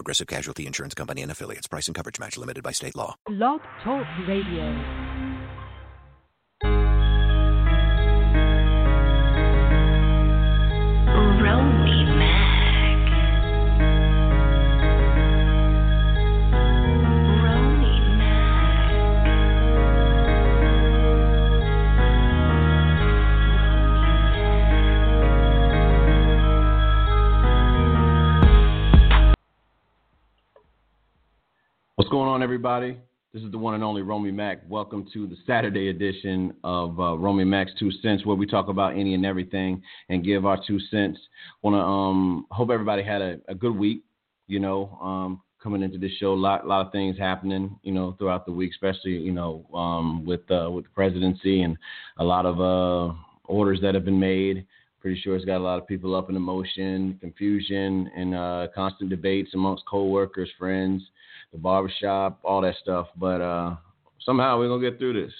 Progressive Casualty Insurance Company and affiliates. Price and coverage match limited by state law. Blog Talk Radio. Romy What's going on, everybody? This is the one and only Romy Mac. Welcome to the Saturday edition of uh, Romy Mac's Two Cents, where we talk about any and everything and give our two cents. Want to um, hope everybody had a, a good week. You know, um, coming into this show, a lot, lot of things happening. You know, throughout the week, especially you know um, with uh, with the presidency and a lot of uh, orders that have been made. Pretty sure it's got a lot of people up in emotion, confusion, and uh, constant debates amongst coworkers, friends, the barbershop, all that stuff. But uh, somehow we're gonna get through this.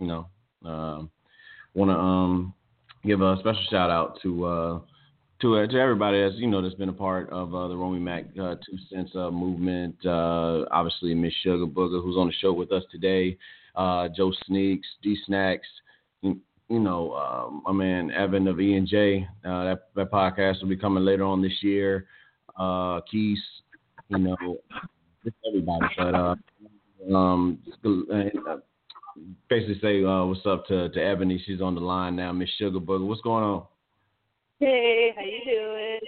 You know, um, want to um, give a special shout out to uh, to uh, to everybody that's you know that's been a part of uh, the Romy Mac uh, Two Cents uh, movement. Uh, obviously, Miss Sugar Booger, who's on the show with us today. Uh, Joe Sneaks, D Snacks. You, know, um, my man Evan of E and J. That that podcast will be coming later on this year. Uh, Keys, you know, just everybody. But uh, um, uh, basically say uh, what's up to to Ebony. She's on the line now. Miss Sugar Booger, what's going on? Hey, how you doing?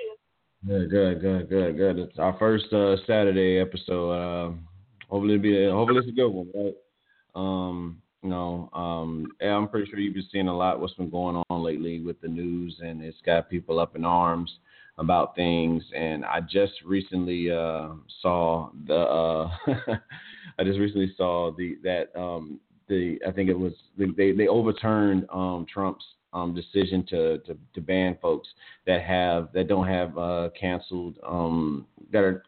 Good, good, good, good, good. It's our first uh, Saturday episode. Uh, hopefully, it'll be a, hopefully it's a good one, right? Um, you know, um, I'm pretty sure you've been seeing a lot what's been going on lately with the news, and it's got people up in arms about things. And I just recently uh, saw the uh, I just recently saw the that um, the I think it was they they overturned um, Trump's um, decision to, to to ban folks that have that don't have uh, canceled um, that are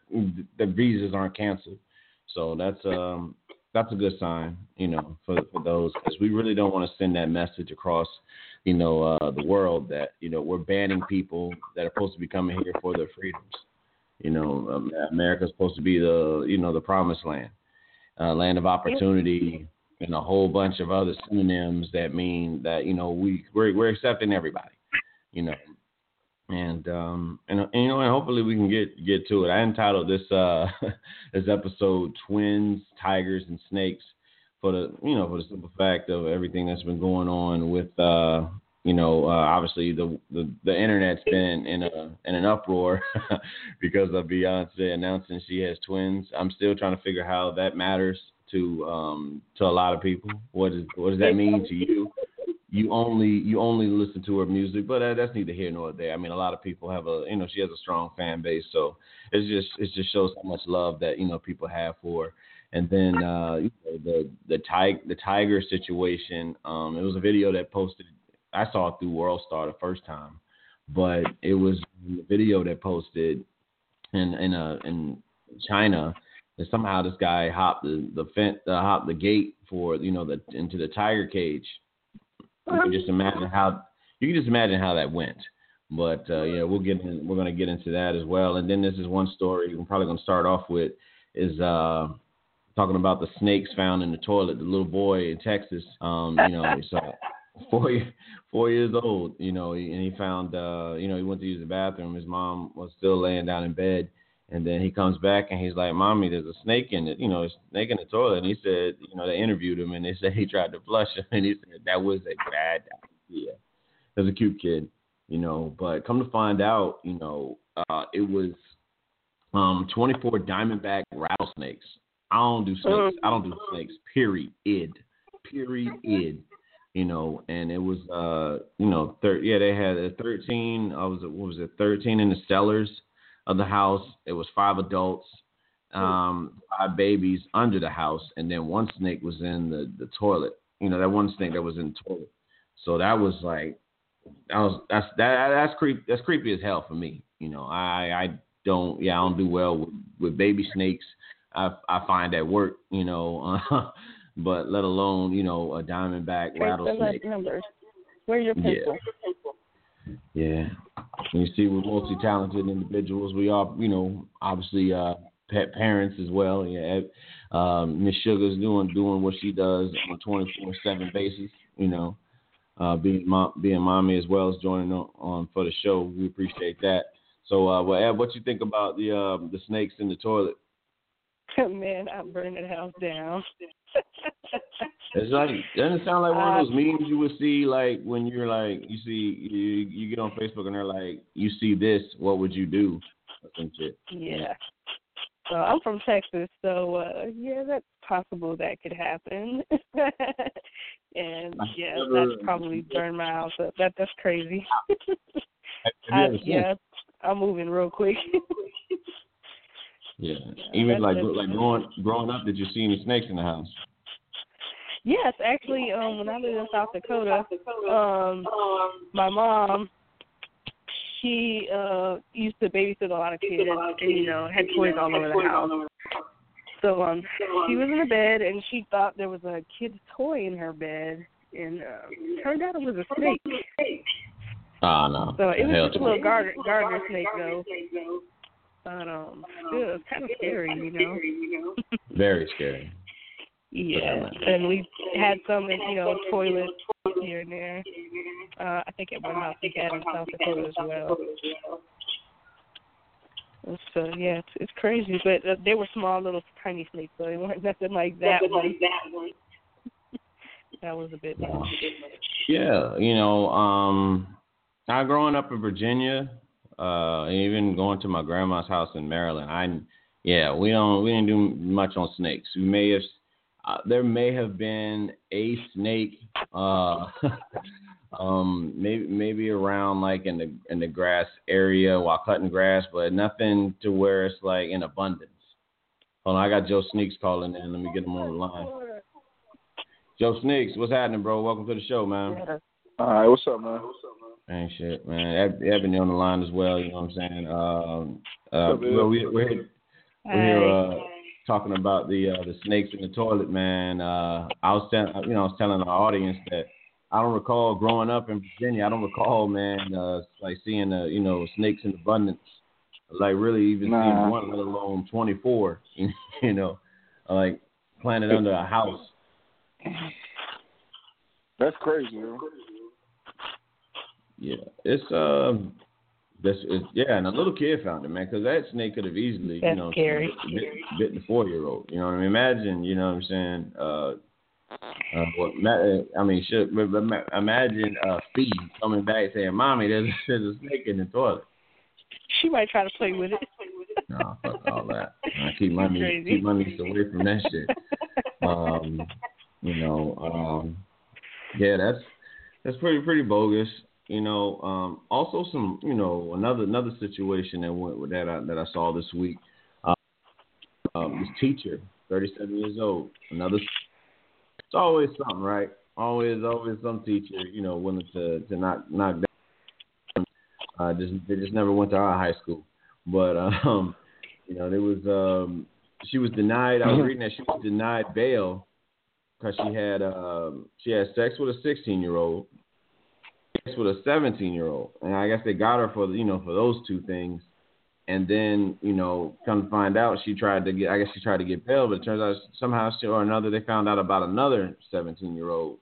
that visas aren't canceled. So that's um that's a good sign, you know, for for those because we really don't want to send that message across, you know, uh, the world that you know we're banning people that are supposed to be coming here for their freedoms. You know, um, America's supposed to be the you know the promised land, uh, land of opportunity, and a whole bunch of other synonyms that mean that you know we we're, we're accepting everybody, you know, and um and, and you know and hopefully we can get get to it. I entitled this uh this episode "Twins, Tigers, and Snakes" for the you know for the simple fact of everything that's been going on with uh you know uh, obviously the, the the internet's been in a in an uproar because of Beyonce announcing she has twins. I'm still trying to figure how that matters to um to a lot of people. What is what does that mean to you? You only you only listen to her music, but uh, that's neither here nor there. I mean, a lot of people have a you know she has a strong fan base, so it's just it just shows how much love that you know people have for. And then uh, the the tiger the tiger situation. Um, it was a video that posted. I saw it through World Star the first time, but it was the video that posted in in uh, in China and somehow this guy hopped the the fence, uh, hopped the gate for you know the into the tiger cage. You can just imagine how you can just imagine how that went. But uh, yeah, we'll get in, we're gonna get into that as well. And then this is one story we're probably gonna start off with is uh, talking about the snakes found in the toilet. The little boy in Texas, um, you know, he's uh, four four years old, you know, and he found uh, you know he went to use the bathroom. His mom was still laying down in bed. And then he comes back and he's like, "Mommy, there's a snake in it. You know, a snake in the toilet." And he said, you know, they interviewed him and they said he tried to flush him, and he said that was a bad idea. As a cute kid, you know. But come to find out, you know, uh, it was um, 24 diamondback rattlesnakes. I don't do snakes. I don't do snakes. Period. Period. You know, and it was, uh, you know, thir- yeah, they had a 13. I was, what was it? 13 in the cellars of the house. It was five adults, um, five babies under the house, and then one snake was in the the toilet. You know, that one snake that was in the toilet. So that was like, that was that's that that's creep that's creepy as hell for me. You know, I I don't yeah I don't do well with, with baby snakes. I I find at work. You know, uh, but let alone you know a diamondback Trace rattlesnake. numbers. Where's your Yeah. pencil? Yeah. You see, we're multi talented individuals. We are, you know, obviously uh, pet parents as well. Yeah. Um, Miss Sugar's doing doing what she does on a twenty four seven basis. You know, uh, being mom, being mommy as well as joining on, on for the show. We appreciate that. So, uh, well, Ed, what you think about the um, the snakes in the toilet? Man, I'm burning the house down. It's like doesn't it sound like one of those memes you would see like when you're like you see you you get on Facebook and they're like you see this what would you do or some shit. yeah. So I'm from Texas, so uh yeah, that's possible that could happen. and yeah, never- that's probably burned my house up. That that's crazy. I, yeah, I'm moving real quick. Yeah. Even like like growing growing up, did you see any snakes in the house? yes, actually, um, when I lived in South Dakota, um, my mom, she uh used to babysit a lot of kids, and you know had toys all over the house. So um, she was in the bed, and she thought there was a kid's toy in her bed, and uh, turned out it was a snake. Oh no. So it was just a little garter garter snake though. But um, still, it's kind of scary, you know. Very scary. Yeah, and we had some in, you know, toilets here and there. Uh, I think at one house we had in South Dakota as well. So yeah, it's, it's crazy, but uh, they were small, little, tiny snakes, so they weren't nothing like that one. that was a bit much. Yeah, you know, um, I growing up in Virginia, uh, and even going to my grandma's house in Maryland. I, yeah, we don't we didn't do much on snakes. We may have, uh, there may have been a snake, uh, um, maybe maybe around like in the in the grass area while cutting grass, but nothing to where it's like in abundance. Hold on, I got Joe Sneaks calling in. Let me get him on the line. Joe Sneaks, what's happening, bro? Welcome to the show, man. All right, what's up, man? Ain't shit, man. Ebony on the line as well. You know what I'm saying? Um, uh, up, well, we, we're here, we're here uh, talking about the uh, the snakes in the toilet, man. Uh, I was telling, you know, I was telling our audience that I don't recall growing up in Virginia. I don't recall, man, uh, like seeing uh, you know snakes in abundance, like really even Nah. seeing one, let alone 24. You know, like planted under a house. That's crazy, yo. Yeah, it's um, that's it's, yeah, and a little kid found it, man, because that snake could have easily, you know, scary. bit, bit the four year old. You know what I mean? Imagine, you know what I'm saying? Uh, uh what? I mean, should but, but imagine uh, Fee coming back saying, "Mommy, there's there's a snake in the toilet." She might try to play with it. No, fuck all that. I keep my niece, keep my niece away from that shit. Um, you know, um, yeah, that's that's pretty pretty bogus. You know, um, also some, you know, another another situation that went with that I, that I saw this week. Uh, um, this teacher, 37 years old, another. It's always something, right? Always, always some teacher, you know, willing to to knock knock down. Uh, just they just never went to our high school, but um, you know, there was um, she was denied. I was reading that she was denied bail because she had um, she had sex with a 16 year old, sex with a 17 year old, and I guess they got her for you know for those two things. And then you know, come to find out, she tried to get. I guess she tried to get bail, but it turns out somehow she, or another they found out about another 17 year old.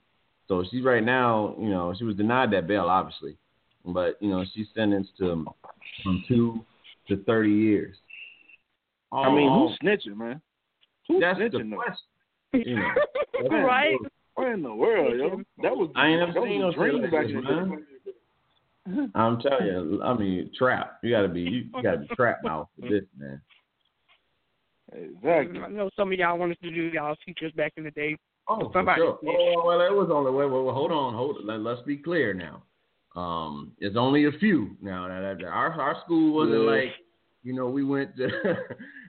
So she's right now, you know, she was denied that bail, obviously, but you know, she's sentenced to from two to 30 years. I mean, Oh, who's snitching, man? Who's that's snitching though? question. You know, right? What in the world, yo? That was I ain't never that seen was no a shit dream like back this, in the day. man. I'm telling you, I mean, trap. You gotta be, you, you gotta be trap now for this, man. Exactly. I know some of y'all wanted to do y'all teachers back in the day. Oh, for Somebody sure. snitched. Oh, well, it was only. Wait, wait, wait, hold on, hold. Let, let's be clear now. Um, it's only a few now. That, that our our school wasn't Yeah. like You know, we went to.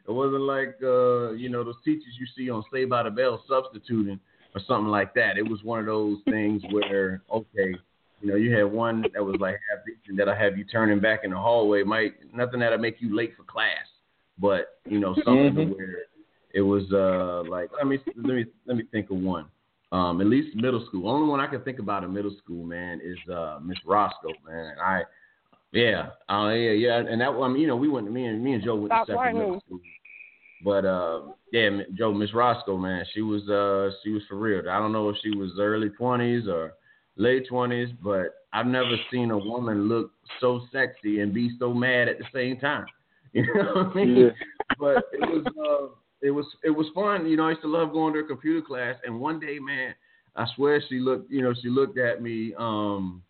it wasn't like uh, you know those teachers you see on Saved by the Bell substituting or something like that. It was one of those things where okay, you know, you had one that was like half decent that'll have you turning back in the hallway. Might nothing that'll make you late for class, but you know something Mhm. where it was uh like let me let me let me think of one. Um, at least middle school. Only one I can think about in middle school, man, is uh Miss Roscoe, man. I yeah, uh, yeah, yeah, and that one, you know, we went. Me and me and Joe went Stop to separate middle school. But uh, yeah, Joe, Miss Roscoe, man, she was uh, she was for real. I don't know if she was early twenties or late twenties, but I've never seen a woman look so sexy and be so mad at the same time. You know what I mean? Yeah. But it was uh, it was it was fun. You know, I used to love going to her computer class. And one day, man, I swear she looked. You know, she looked at me. Um,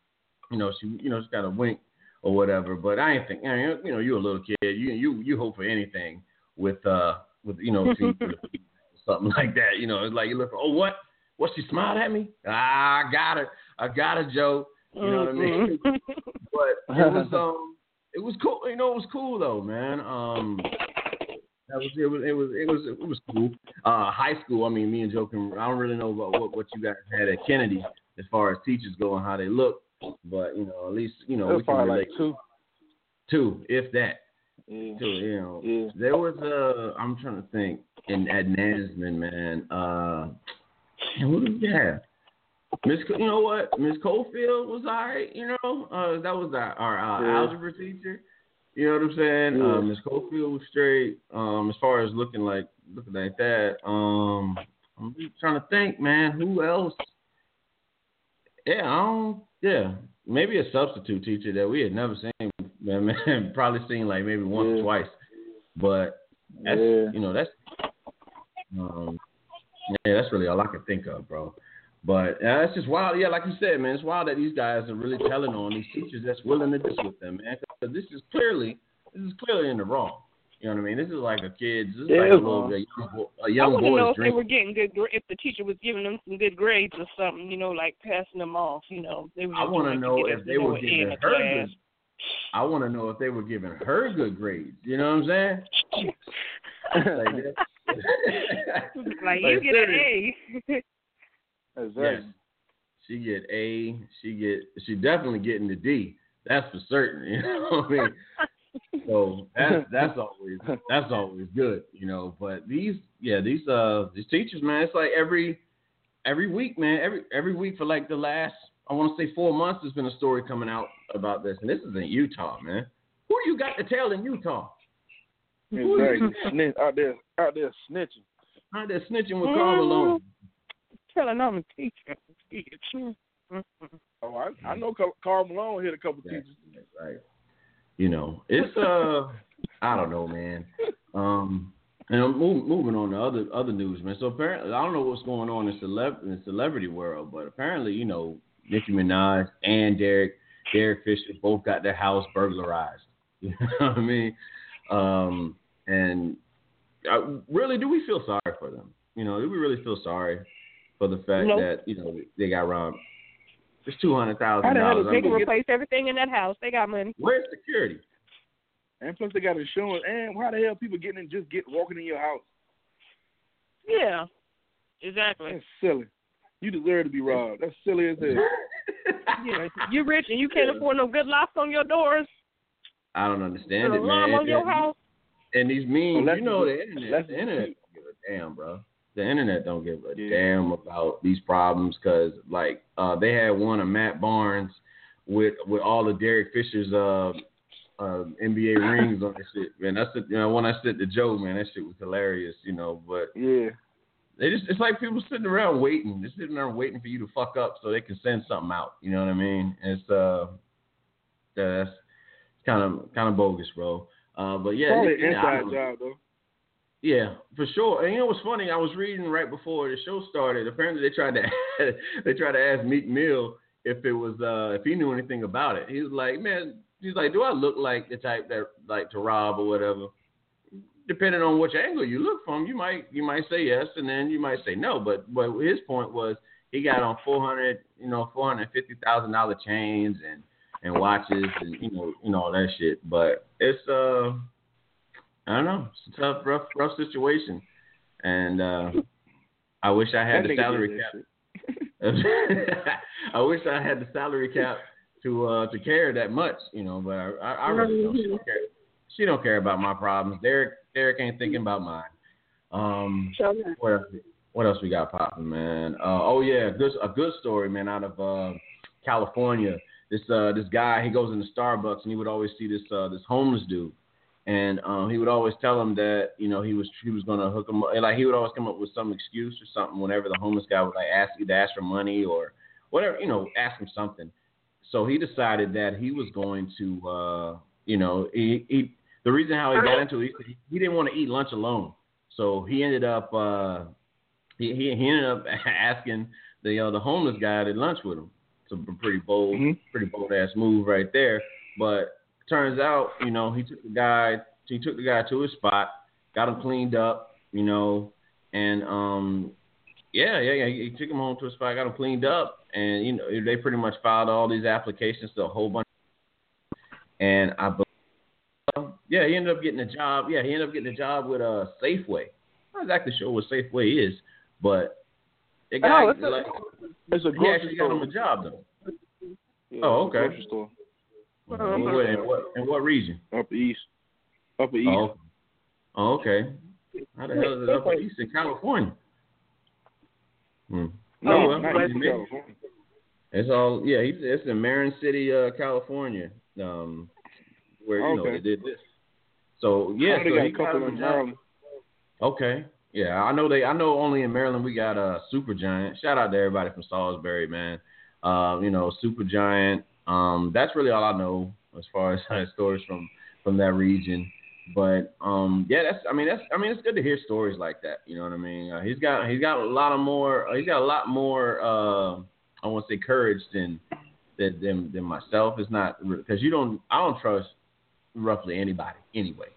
you know, she you know she got a wink or whatever. But I ain't think. I mean, you know, you're a little kid. You you you hope for anything with uh with you know see- something like that. You know, it's like you look. Oh, what? What? She smiled at me? Ah, I got her. I got her, Joe. You know what I mean? Mhm. but it was um it was cool you know it was cool though man um that was it was it was it was it was cool uh high school i mean me and joe can i don't really know about what what you guys had at kennedy as far as teachers go and how they look but you know at least you know we can probably relate like two. two if that Yeah. you know Yeah. there was uh i'm trying to think in at Nansemond, man uh what did we have Miss, you know what? Miss Cofield was all right. You know, uh, that was our, our uh, Yeah. algebra teacher. You know what I'm saying? Yeah. Uh, Miss Cofield was straight. Um, as far as looking like looking like that. Um, I'm trying to think, man. Who else? Yeah, I don't. Yeah, maybe a substitute teacher that we had never seen. Man, man probably seen like maybe once Yeah. or twice. But that's Yeah. you know that's um yeah that's really all I can think of, bro. But uh, it's just wild. Yeah, like you said, man, it's wild that these guys are really telling on these teachers that's willing to do this with them, man. 'Cause this is clearly this is clearly in the wrong. You know what I mean? This is like a kid's. This is Yeah, like a little wrong. bit a young, boy, a I young want to know boy's if they were getting good, if the teacher was giving them some good grades or something, you know, like passing them off. You know, they were I want to know if a- they you were an A giving in her the class. good. I want to know if they were giving her good grades. You know what I'm saying? Like, like Like, you get serious. an A. Exactly. Yes. She get A. She get. She definitely getting the D. That's for certain. You know what I mean? So that's that's always that's always good, you know. But these yeah these uh these teachers man, it's like every every week man, every every week for like the last I want to say four months there's been a story coming out about this, and this is in Utah, man. Who you got to tell in Utah? Exactly. Snitch, out there, out there snitching. How they snitching with Karl Malone? Telling I'm a teacher. Bitch. Oh, I, I know Car- Karl Malone hit a couple Yeah, teachers. right. You know, it's uh, I don't know, man. Um, and I'm move, moving on to other other news, man. So apparently, I don't know what's going on in celeb in the celebrity world, but apparently, you know, Nicki Minaj and Derek Derek Fisher both got their house burglarized. You know what I mean? Um, and uh, really, do we feel sorry for them? You know, do we really feel sorry for the fact Nope. that you know they got robbed? It's two hundred thousand How the hell dollars. They People can get- replace everything in that house. They got money. Where's security? And plus they got insurance. And why the hell people getting in just get walking in your house? Yeah. Exactly. That's silly. You deserve to be robbed. That's silly as hell. Yeah. You're rich and you can't afford no good locks on your doors. I don't understand An it, alarm man. on your And- house. And these memes, Unless you know, the internet, unless the internet don't give a damn, bro. The internet don't give a Yeah. damn about these problems because, like, uh, they had one of Matt Barnes with with all of Derek Fisher's uh, uh, NBA rings on that shit. Man, that's the, you know when I said to Joe, man, that shit was hilarious, you know. But Yeah. They just it's like people sitting around waiting, they're sitting there waiting for you to fuck up so they can send something out. You know what I mean? It's uh, that's kind of kind of bogus, bro. Uh, but yeah, Probably yeah, an inside job though. yeah, for sure. And you know what's funny? I was reading right before the show started. Apparently, they tried to they tried to ask Meek Mill if it was uh if he knew anything about it. He was like, man, he's like, do I look like the type that like to rob or whatever? Depending on which angle you look from, you might you might say yes, and then you might say no. But but his point was he got on four hundred you know four hundred fifty thousand dollar chains and and watches and you know you know all that shit. But it's uh I don't know. It's a tough, rough, rough situation, and uh, I wish I had That the salary cap. I wish I had the salary cap to uh to care that much, you know. But I, I, I really don't. She don't care. She don't care about my problems. Derek, Derek ain't thinking about mine. Um, what else, what else we got popping, man? Uh, oh yeah, good a good story, man, out of uh, California. This uh, this guy he goes into Starbucks and he would always see this uh, this homeless dude, and um, he would always tell him that you know he was he was gonna hook him up. And, like he would always come up with some excuse or something whenever the homeless guy would like ask either ask for money or whatever, you know, ask him something. So he decided that he was going to, uh, you know, he, he the reason how he got into it, he, he didn't want to eat lunch alone. So he ended up uh, he, he ended up asking the uh, the homeless guy to lunch with him. It's a pretty bold, Mhm. pretty bold ass move right there. But turns out, you know, he took the guy he took the guy to his spot, got him cleaned up, you know, and um yeah, yeah, yeah. He took him home to his spot, got him cleaned up, and you know they pretty much filed all these applications to a whole bunch. And I believe, yeah, he ended up getting a job. Yeah, he ended up getting a job with a uh, Safeway. I'm not exactly sure what Safeway is, but the guy, Oh, it's a- like, It's a he grocery actually got store. him a job though. Yeah, Oh, it's a okay. Grocery store In what, in what in what region? upper east. Upper east. Oh, oh, okay. How the hell is it up east in California? Hmm. no, oh, well, not maybe- East. California. It's all yeah. It's in Marin City, uh, California, um, where you know they did this. So yeah, I know they so got he a couple got him in. Maryland. Okay, yeah, I know they. I know only in Maryland we got a uh, Super Giant. Shout out to everybody from Salisbury, man. Uh, you know, Super Giant. Um, that's really all I know as far as stories from from that region. But um, yeah, that's. I mean, that's. I mean, it's good to hear stories like that. You know what I mean? Uh, he's got. He's got a lot of more. Uh, he's got a lot more. Uh, I want to say courage than than than, than myself. It's not because you don't. I don't trust roughly anybody anyway.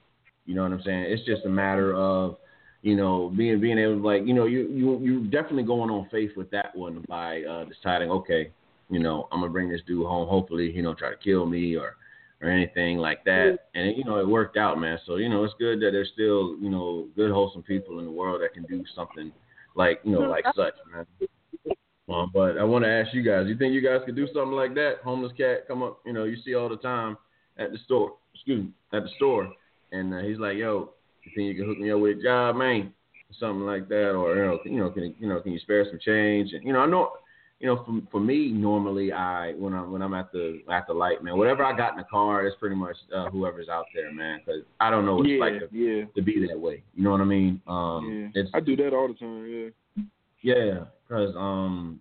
You know what I'm saying? It's just a matter of you know being being able to like you know you you you definitely going on faith with that one by uh, deciding okay you know I'm gonna bring this dude home. Hopefully he don't try to kill me or or anything like that. And you know it worked out, man. So you know it's good that there's still you know good wholesome people in the world that can do something like you know like such, man. Um, but I want to ask you guys, you think you guys could do something like that? Homeless cat come up, you know, you see all the time at the store, me, at the store, and uh, he's like, "Yo, you think you can hook me up with a job, man?" Something like that, or you know, can, you know, can you know, can you spare some change? And you know, I know, you know, for for me, normally I when I'm when I'm at the at the light, man, whatever I got in the car, it's pretty much uh, whoever's out there, man, because I don't know what Yeah, it's like to, yeah, to be that way. You know what I mean? Um, yeah. it's I do that all the time. Yeah. yeah, because um,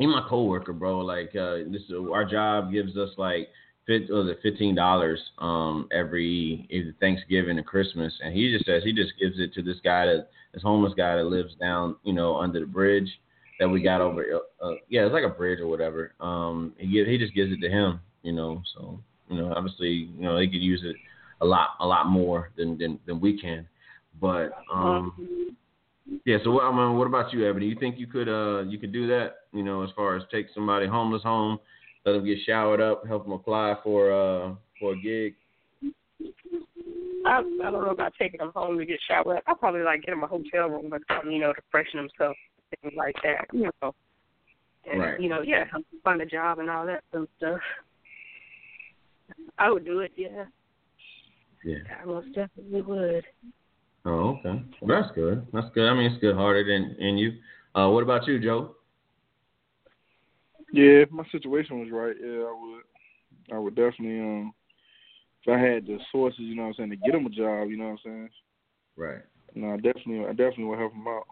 even my coworker, bro, like uh, this our job gives us like was it fifteen dollars um every either Thanksgiving and Christmas, and he just says he just gives it to this guy that this homeless guy that lives down you know under the bridge that we got over uh, uh, yeah it's like a bridge or whatever um he give, he just gives it to him you know so you know obviously you know they could use it a lot a lot more than than, than we can but um yeah. So what, I mean, what about you, Ebony? You think you could uh you could do that? You know, as far as take somebody homeless home, let them get showered up, help them apply for uh for a gig. I, I don't know about taking them home to get showered. Up. I'll probably like get them a hotel room or something, you know, to freshen themselves, things like that, you know. And, Right. You know, yeah, help them find a job and all that some stuff. I would do it, yeah. Yeah. I most definitely would. Oh, okay. Well, that's good. That's good. I mean, it's good hearted in in you. Uh, what about you, Joe? Yeah, if my situation was right, yeah, I would. I would definitely um if I had the sources, you know what I'm saying, to get them a job, you know what I'm saying? Right. No, I definitely I definitely would help them out.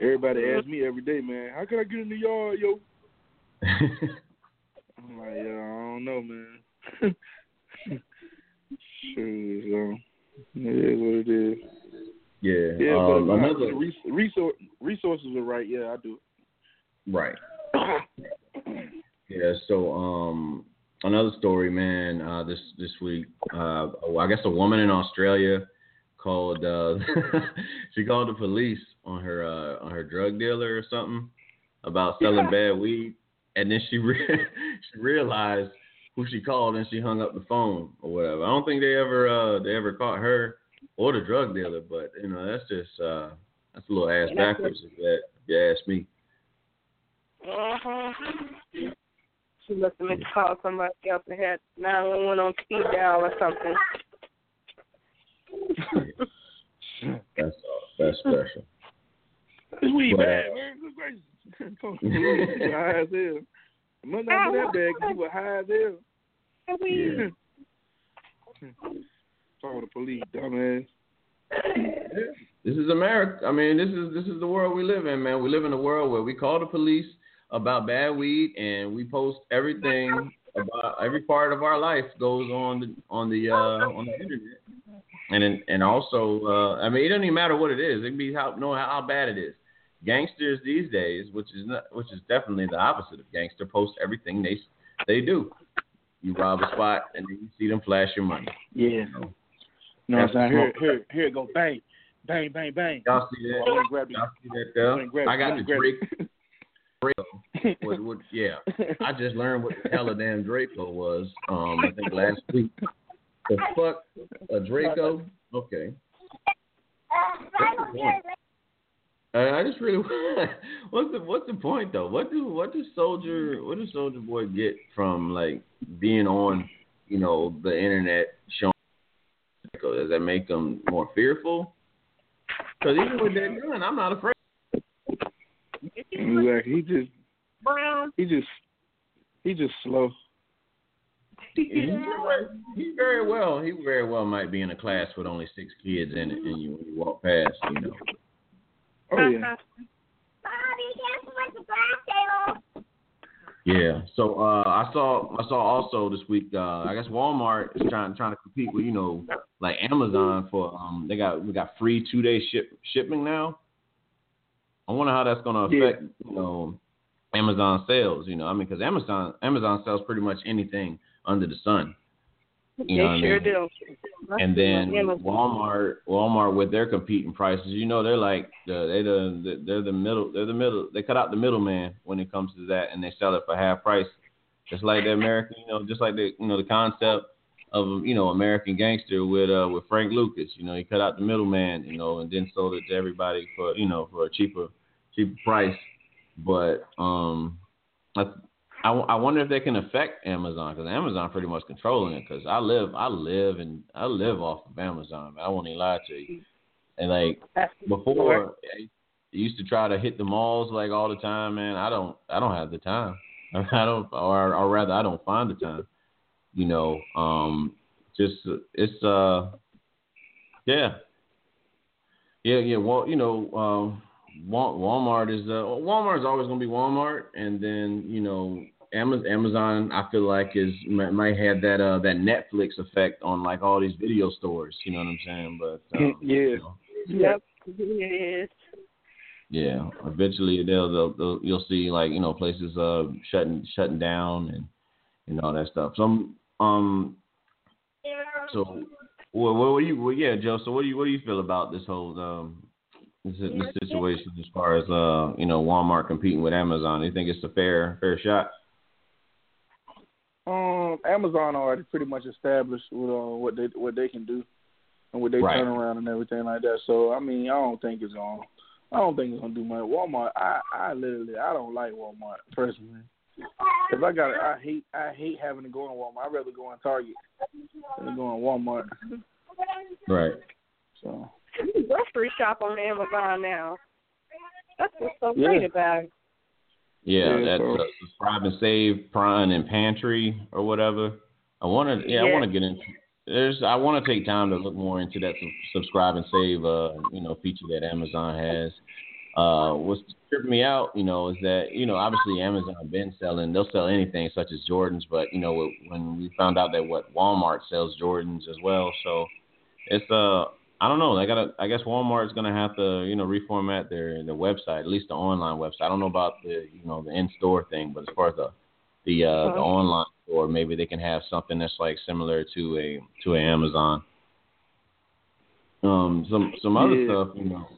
Everybody asks me every day, man, how can I get in the yard, yo? I'm like, yeah, I don't know, man. Shoot, so it is what it is. yeah. Yeah, um, but if another. the res- resource, resources are right, yeah, I do. Right. Yeah. So um, another story, man. Uh, this this week, uh, oh, I guess a woman in Australia called. Uh, she called the police on her uh, on her drug dealer or something about selling bad weed, and then she re- she realized who she called and she hung up the phone or whatever. I don't think they ever uh they ever caught her or the drug dealer, but you know that's just uh that's a little ass backwards if that if you ask me. Uh-huh. She must have meant to call somebody else and had 911 on speed dial or something. That's all. That's special. This weed But, bad, man. Good gracious. You high as hell. It must not be that bad 'cause you were high as hell. Yeah. Talking to the police, dumbass. This is America. I mean, this is this is the world we live in, man. We live in a world where we call the police about bad weed, and we post everything about every part of our life goes on the on the uh, on the internet, and and also, uh, I mean, it doesn't even matter what it is. It can be how know how, bad it is. Gangsters these days, which is not, which is definitely the opposite of gangster, post everything they they do. You rob a spot, and then you see them flash your money. Yeah. You know what I'm saying? Here, here, here it go. Bang, bang, bang, bang. Y'all see that? I went and grabbed it. Y'all see that I there? went and grabbed I got the Drake. Draco. What, what, yeah, I just learned what the hell a damn Draco was. Um, I think last week. The fuck, a Draco? Okay. What's the point? I just really what's the what's the point though? What do what does soldier what does soldier boy get from like being on you know the internet showing? Draco? Does that make them more fearful? Because even with that gun, I'm not afraid. Exactly. He just, Brown. he just, he just slow. He, he very well, he very well might be in a class with only six kids in it, and you when you walk past, you know. Oh yeah. Yeah. So uh, I saw I saw also this week. Uh, I guess Walmart is trying trying to compete with you know like Amazon for um they got we got free two day ship shipping now. I wonder how that's going to Yeah. affect you know Amazon sales. You know, I mean, because Amazon Amazon sells pretty much anything under the sun. They You know what I sure mean? do. And then Walmart, Walmart with their competing prices, you know, they're like the they the they're the middle they're the middle they cut out the middleman when it comes to that, and they sell it for half price, just like the American, you know, just like the you know the concept of you know American Gangster with uh with Frank Lucas, you know, he cut out the middleman, you know, and then sold it to everybody for you know for a cheaper cheaper price, but um. I, I, I wonder if they can affect Amazon because Amazon pretty much controlling it. Because I live, I live, and I live off of Amazon. I won't even lie to you. And like before, I used to try to hit the malls like all the time. Man, I don't, I don't have the time. I don't, or, or rather, I don't find the time. You know, um, just it's uh, yeah, yeah, yeah. Well, you know, um, Walmart is uh, Walmart is always going to be Walmart, and then you know Amaz- Amazon. I feel like is might, might have that uh that Netflix effect on like all these video stores. You know what I'm saying? But um, Yeah. you know, Yep, it is. yeah, eventually they'll, they'll, they'll you'll see like you know places uh shutting shutting down and and all that stuff. So um, um so what what do you well yeah Joe? So what do you what do you feel about this whole um this, this situation as far as uh you know Walmart competing with Amazon? Do you think it's a fair fair shot? Um, Amazon already pretty much established with uh, what they what they can do and what they Right. turn around and everything like that. So I mean, I don't think it's on. I don't think it's gonna do much. Walmart, I I literally I don't like Walmart personally. If I got, I hate I hate having to go in Walmart. I'd rather go in Target than go in Walmart. Right. So You can grocery shop on Amazon now. That's what's so Yeah. great about it. Yeah, Yeah, that's so- uh, subscribe and save Prime and Pantry or whatever. I want to, yeah, I want to get into. There's, I want to take time to look more into that subscribe and save, uh, you know, feature that Amazon has. Uh, what's tripping me out, you know, is that you know, obviously Amazon been selling, they'll sell anything such as Jordans, but you know, when we found out that what Walmart sells Jordans as well, so it's uh, I don't know. They gotta. I guess Walmart's gonna have to, you know, reformat their their website, at least the online website. I don't know about the, you know, the in store thing, but as far as the the uh, the Uh-huh. online store, maybe they can have something that's like similar to a to a Amazon. Um, some some other Yeah. stuff, you know.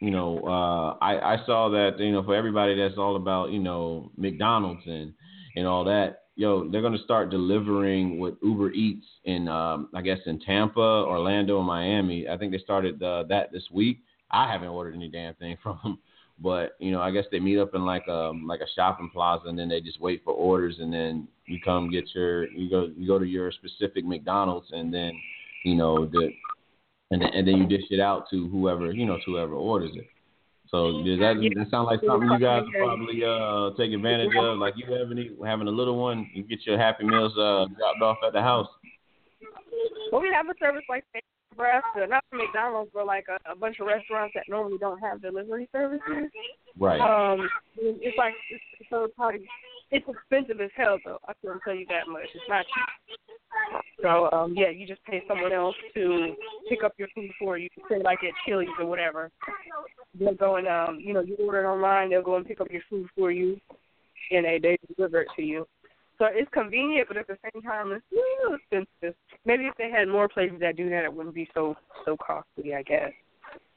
You know, uh, I I saw that you know for everybody that's all about you know McDonald's and and all that. Yo, they're gonna start delivering with Uber Eats in, um, I guess in Tampa, Orlando, and Miami. I think they started uh, that this week. I haven't ordered any damn thing from them, but you know, I guess they meet up in like um like a shopping plaza, and then they just wait for orders, and then you come get your you go you go to your specific McDonald's, and then you know the and then, and then you dish it out to whoever you know to whoever orders it. So does that, that sound like something you guys would probably uh, take advantage of? Like you having having a little one, you get your Happy Meals uh, dropped off at the house. Well, we have a service like that for us, not for McDonald's, but like a, a bunch of restaurants that normally don't have delivery services. Right. Um, it's like it's, so it's probably it's expensive as hell though. I can tell you that much. It's not cheap. So um, yeah, you just pay someone else to pick up your food for you. Say like at Chili's or whatever. They'll go and um, you know, you order it online. They'll go and pick up your food for you, and they they deliver it to you. So it's convenient, but at the same time, it's a little expensive. Maybe if they had more places that do that, it wouldn't be so so costly. I guess.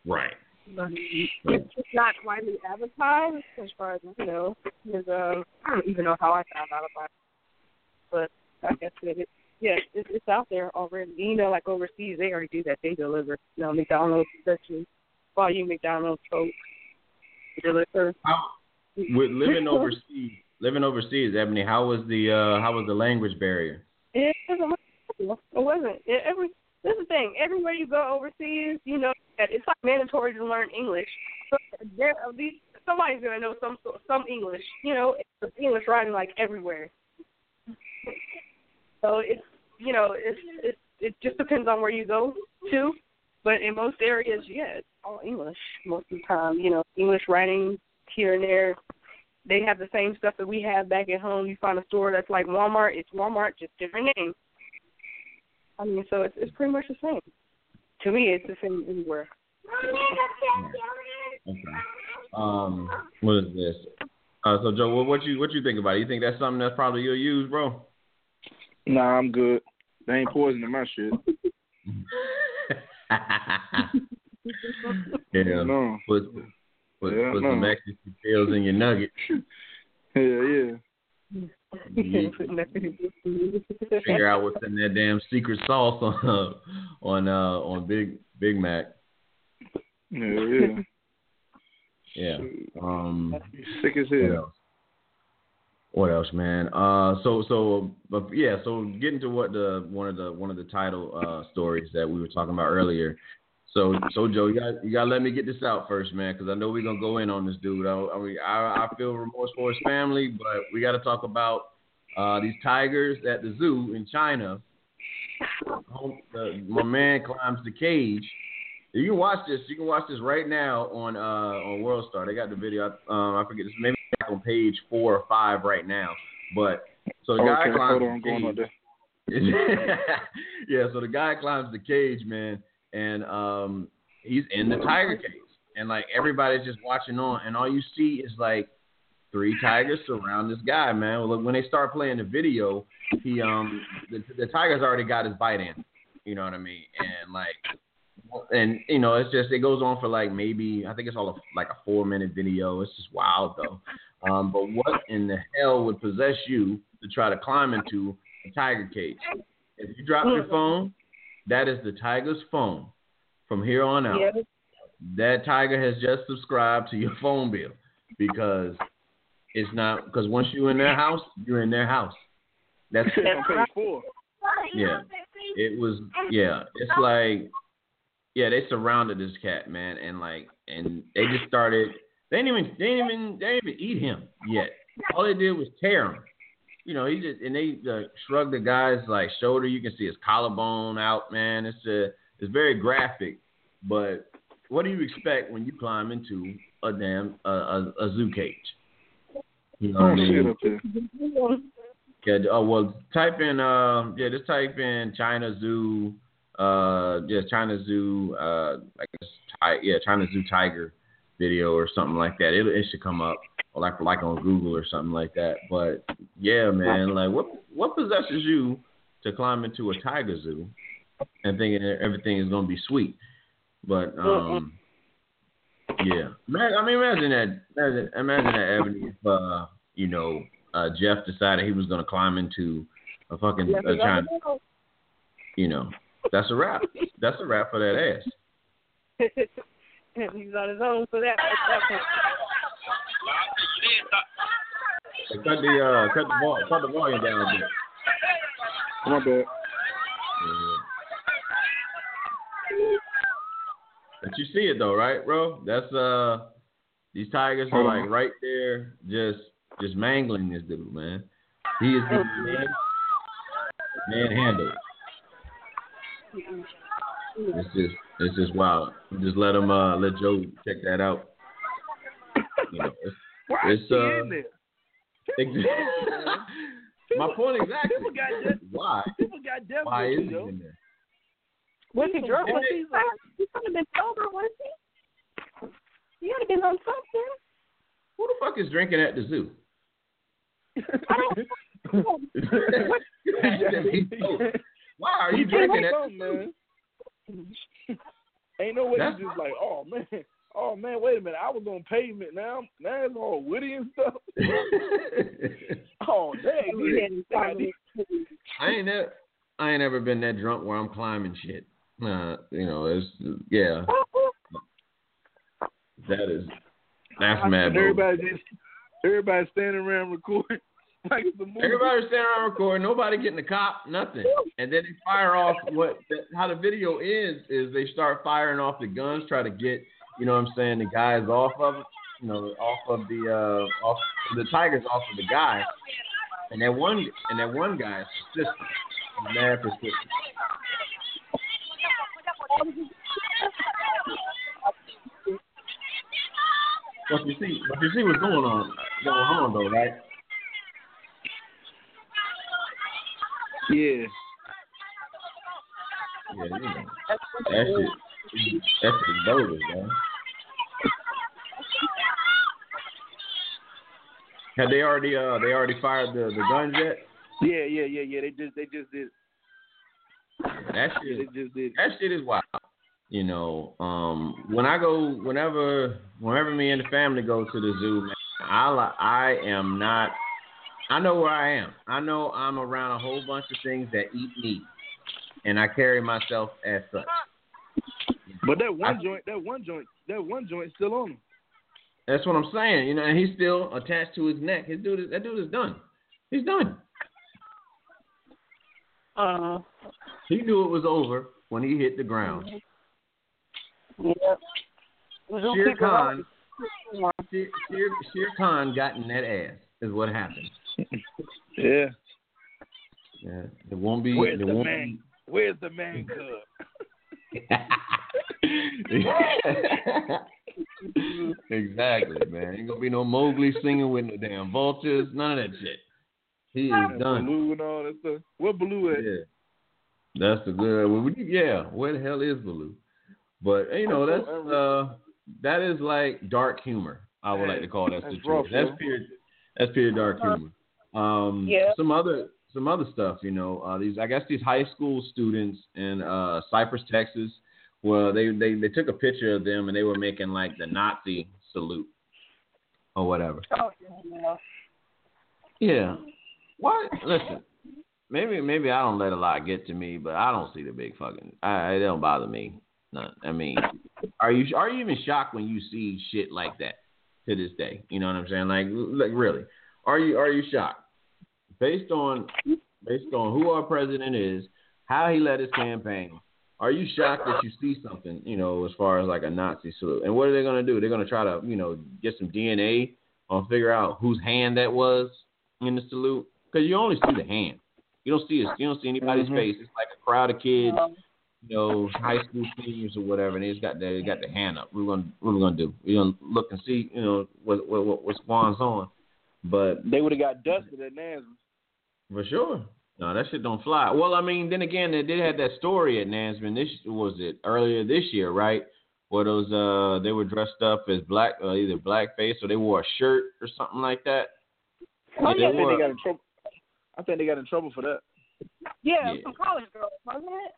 Right. But it's just not widely advertised as far as you know. Because um, I don't even know how I found out about it, but I guess it yeah, it's, it's out there already. You know, like overseas, they already do that. They deliver. You know, McDonald's, especially volume McDonald's folks deliver. How, with living overseas, living overseas, Ebony, how was the uh, how was the language barrier? It wasn't. It wasn't. It, every this is the thing. Everywhere you go overseas, you know that it's like mandatory to learn English. So there, at least somebody's gonna know some some English. You know, it's English writing like everywhere. So it's you know it's it it just depends on where you go to, but in most areas, yeah, it's all English most of the time. You know, English writing here and there. They have the same stuff that we have back at home. You find a store that's like Walmart, it's Walmart, just different name. I mean, so it's it's pretty much the same. To me, it's the same everywhere. Okay. Um, what is this? Uh, so Joe, what, what you what you think about it? You think that's something that's probably you'll use, bro? Nah, I'm good. They ain't poisoning my shit. yeah. No. Put put, Yeah, put no. some ecstasy pills in your nugget. yeah, yeah. Figure out what's in that damn secret sauce on uh, on uh, on Big Big Mac. Hell yeah. Yeah. Um. Sick as What hell. else? What else, man? Uh, so so, but yeah, so getting to what the one of the one of the title uh stories that we were talking about earlier. So so Joe, you got you got to let me get this out first, man, because I know we're gonna go in on this dude. I, I mean, I, I feel remorse for his family, but we got to talk about uh these tigers at the zoo in China. My man climbs the cage. You can watch this. You can watch this right now on uh on World Star. They got the video. Um, I forget. This maybe back on page four or five right now. But so the guy Okay, climbs on, the I'm going up cage. yeah, so the guy climbs the cage, man, and um he's in the tiger cage, and like everybody's just watching on, and all you see is like three tigers surround this guy, man. Well, look, when they start playing the video, he um the, the tiger's already got his bite in, you know what I mean, and like. And you know, it's just it goes on for like maybe I think it's all a, like a four minute video. It's just wild though. Um, but what in the hell would possess you to try to climb into a tiger cage? If you drop your phone, that is the tiger's phone. From here on out, Yeah. that tiger has just subscribed to your phone bill because it's not because once you're in their house, you're in their house. That's on page four. yeah. It was yeah. It's like yeah, they surrounded this cat, man, and like and they just started. They didn't even they didn't even they didn't even eat him yet. All they did was tear him. You know, he just and they uh, shrugged the guy's like shoulder. You can see his collarbone out, man. It's a it's very graphic. But what do you expect when you climb into a damn a, a, a zoo cage? You know what I Oh mean? shit up there. Yeah. Oh well, type in uh yeah, just type in China Zoo. Uh, yeah, China Zoo. Uh, I guess ti- yeah, China Zoo tiger video or something like that. It it should come up or like like on Google or something like that. But yeah, man, like what what possesses you to climb into a tiger zoo and thinking everything is gonna be sweet? But um. Yeah, Man, I mean, imagine that. Imagine, imagine that, Ebony. If uh, you know, uh, Jeff decided he was gonna climb into a fucking a it's giant, on the you know, that's a wrap. That's a wrap for that ass. He's on his own for that. At that point. Hey, cut the uh, cut the vol- cut the volume down a bit. My bad. But you see it though, right, bro? That's uh, these tigers are like right there, just just mangling this dude, man. He is getting man, manhandled. It's just it's just wild. Just let him uh let Joe check that out. You it's, Why It's, is she uh, in there? My point exactly. People got that. Why? People got death Why is he in there? Was he drunk? Was he? People- He could have been sober, was he? He would have been on something. Who the fuck is drinking at the zoo? Why are you drinking wake at up, man. Ain't no way That's- you just like, oh man, oh man, wait a minute, I was on pavement now. Now it's all woody and stuff. Oh dang, We had him yeah. sober. I ain't never, I ain't ever been that drunk where I'm climbing shit. Uh, you know, it's yeah, that is that's mad. Everybody just everybody standing around recording like it's. Everybody's standing around recording, nobody getting the cop, nothing. And then they fire off what how the video ends is they start firing off the guns, try to get, you know what I'm saying, the guys off of you know, off of the uh off the tigers off of the guy. And that one and that one guy is persistent. He's mad persistent. But you see but you see what's going on going on though, right? Yeah. Yeah, you know. That shit that shit is bogus, man. Had they already uh they already fired the, the guns yet? Yeah, yeah, yeah, yeah. They just they just did That shit they just did that shit is wild. You know, um, when I go, whenever, whenever me and the family go to the zoo, man, I, I am not. I know where I am. I know I'm around a whole bunch of things that eat meat, and I carry myself as such. But that one I- joint that one joint that one joint still on him. That's what I'm saying. You know, and he's still attached to his neck. His dude, is, that dude is done. He's done. Uh, He knew it was over when he hit the ground. Yeah. Shere Khan, Shere, Shere, Shere Khan got in that ass is what happened. Yeah. Yeah, it won't be. Where's it the won't man? Where's the man cub? be. exactly, man. Ain't gonna be no Mowgli singing with no damn vultures. None of that shit. He is done. Baloo and all that stuff. What Blue at? Yeah, that's the good. Well, yeah, where the hell is Baloo? But you know, that's uh, that is like dark humor. I would like to call that That's situation. rough, That's yo. pure. That's pure dark humor. Um, Yeah. Some other some other stuff, you know. Uh, these I guess these high school students in uh, Cypress, Texas. Well, they, they they took a picture of them and they were making like the Nazi salute or whatever. Oh, yeah. Yeah. What? Listen, maybe maybe I don't let a lot get to me, but I don't see the big fucking. I it don't bother me. None. I mean, are you are you even shocked when you see shit like that to this day? You know what I'm saying? Like, like really, are you are you shocked based on based on who our president is, how he led his campaign? Are you shocked that you see something, you know, as far as like a Nazi salute? And what are they going to do? They're going to try to, you know, get some DNA or figure out whose hand that was in the salute because you only see the hand. You don't see his, you don't see anybody's Mhm. face. It's like a crowd of kids, you know, high school seniors or whatever, and they just got their, they got the hand up. We're gonna what we're gonna do? We're gonna look and see, you know, what what what what's going on. But They would have got dusted at Nazareth. for sure. No, that shit don't fly. Well, I mean, then again, they did have that story at Nansemond. This was it earlier this year, right? Where those uh they were dressed up as black, uh, either blackface or they wore a shirt or something like that. Oh, I they yeah. think they got in trouble. I think they got in trouble for that. Yeah, Yeah. some college girls, wasn't it?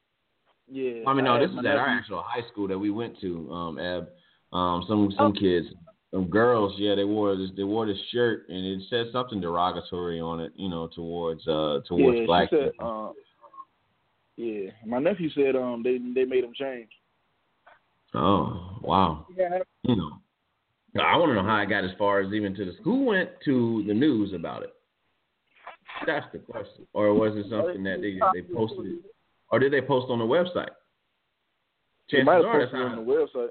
Yeah. I mean, no, had this is at our actual high school that we went to, um, Ab. Um, some some Oh. kids Them girls, yeah, they wore this. They wore this shirt, and it said something derogatory on it, you know, towards uh towards yeah, black. she said, people. uh, yeah. My nephew said um they they made him change. oh wow, Yeah. you know. I want to know how I got as far as even to the school went to the news about it? That's the question. Or was it something that they they posted, or did they post on the website? They Chances might have are that's posted it on the website.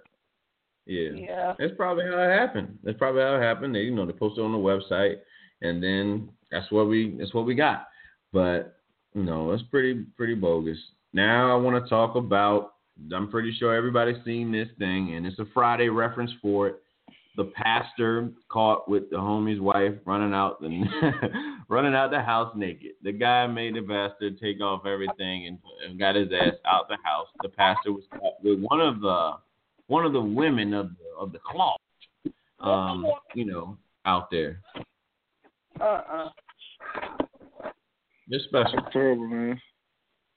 Yeah. Yeah. That's probably how it happened. That's probably how it happened. They, you know, they posted on the website, and then that's what we that's what we got. But you know, it's pretty pretty bogus. Now I want to talk about. I'm pretty sure everybody's seen this thing, and it's a Friday reference for it. The pastor caught with the homie's wife running out the running out the house naked. The guy made the bastard take off everything and, and got his ass out the house. The pastor was caught with one of the one of the women of the, of the cloth, um, you know, out there. Uh-uh. They're special. That's terrible, man.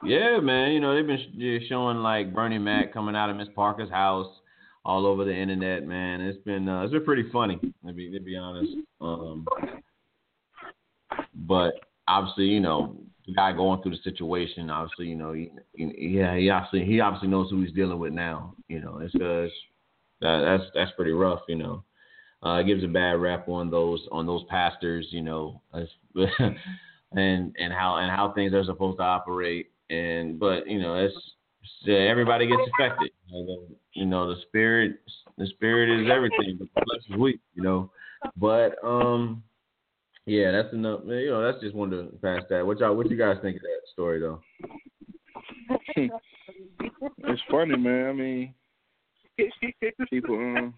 Yeah, man. You know, they've been sh- showing like Bernie Mac coming out of Miss Parker's house all over the internet, man. It's been uh, it's been pretty funny, to be to be honest. Um, but obviously, you know, the guy going through the situation, obviously, you know, he, yeah, he obviously he obviously knows who he's dealing with now. You know, it's because that, that's that's pretty rough. You know, uh, it gives a bad rap on those on those pastors. You know, it's- and and how and how things are supposed to operate. And but you know, it's uh, everybody gets affected. You know, the, you know, the spirit the spirit is everything. but The flesh is weak. You know, but um. Yeah, that's enough. You know, that's just one to pass that. What y'all, what you guys think of that story though? It's funny, man. I mean, people, um,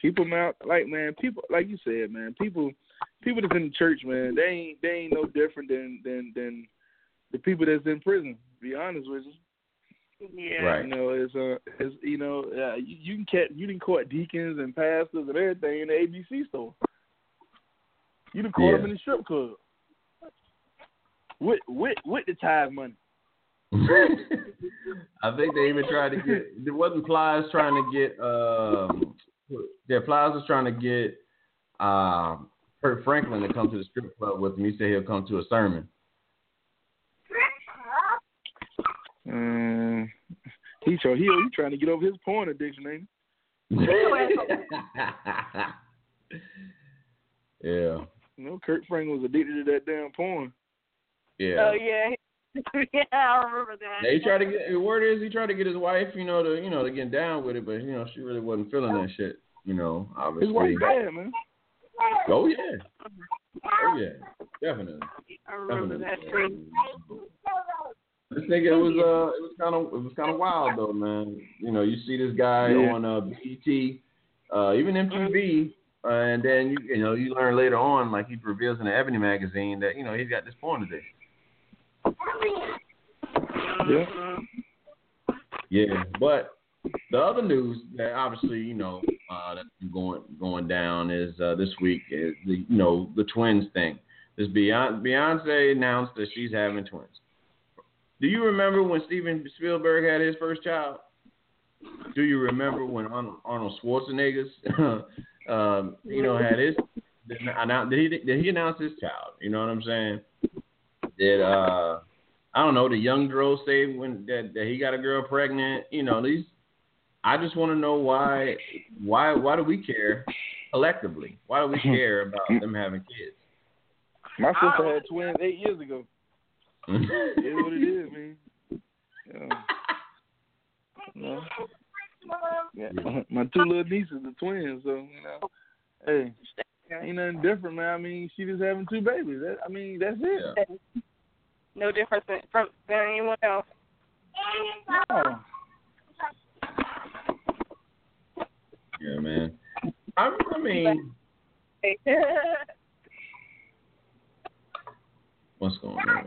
people now, like man, people, like you said, man, people, people that's in the church, man, they ain't, they ain't no different than than than the people that's in prison. To be honest with you, Yeah. Right. you know, it's uh, it's you know, uh, you, you can catch, you can caught deacons and pastors and everything in the ABC store. You done caught Yeah. them in the strip club with with with the tithe money. I think they even tried to get. There wasn't Plies trying to get. Um, yeah, Plies was trying to get um, Kirk Franklin to come to the strip club with him. He said he'll come to a sermon. Um, he so he he trying to get over his porn addiction, ain't yeah, he? You know, Kirk Franklin was addicted to that damn porn. yeah. Oh yeah. yeah, I remember that. Yeah, he tried to get. The word is he tried to get his wife, you know, to you know to get down with it, but you know she really wasn't feeling that shit. You know, obviously. His wife bad, man. Oh yeah. Oh yeah. Definitely. I remember Definitely. that too. This nigga it was uh it was kind of it was kind of wild though, man. You know, you see this guy Yeah. on uh BET, uh even MTV, uh, and then you you know you learn later on like he reveals in the Ebony magazine that you know he's got this porn addiction. Yeah. Yeah, but the other news that obviously you know uh, that's going going down is uh, this week is the you know the twins thing. This Beyonce, Beyonce announced that she's having twins. Do you remember when Steven Spielberg had his first child? Do you remember when Arnold, Arnold Schwarzenegger's um, you know had his did, announce- did he did he announce his child? You know what I'm saying? Did uh I don't know, the young girl say when that, that he got a girl pregnant, you know, these I just want to know why why why do we care collectively? Why do we care about them having kids? My sister had twins eight years ago. It is what it is, man. Yeah. You know? Yeah. My two little nieces are twins, so you know, hey, ain't nothing different, man. I mean, she just having two babies. That, I mean, that's it. Yeah. No difference than, from than anyone else. Oh. Yeah, man. I, I mean, what's going on?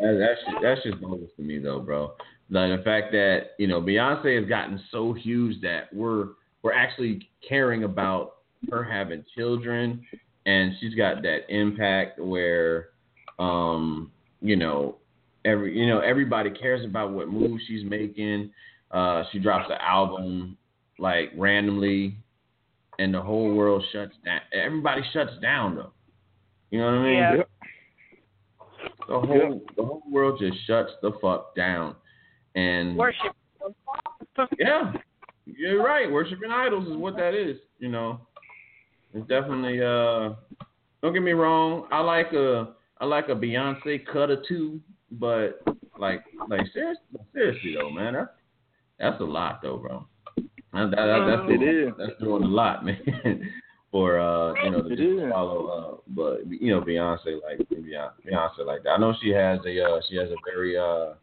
That, that's just, that's just bogus to me, though, bro. Like the fact that you know Beyonce has gotten so huge that we're we're actually caring about her having children, and she's got that impact where, um, you know, every you know everybody cares about what moves she's making. Uh, she drops an album like randomly, and the whole world shuts down. Everybody shuts down though. You know what I mean? Yeah. The whole the whole world just shuts the fuck down. And Worship. yeah, you're right. Worshiping idols is what that is. You know, it's definitely. Uh, don't get me wrong. I like a I like a Beyonce cut or two, but like like seriously, seriously though, man, that's that's a lot though, bro. That, that, that, that's It doing, is. that's doing a lot, man. For uh, you know, to It just follow, uh, but you know, Beyonce like Beyonce, Beyonce like that. I know she has a uh, she has a very uh,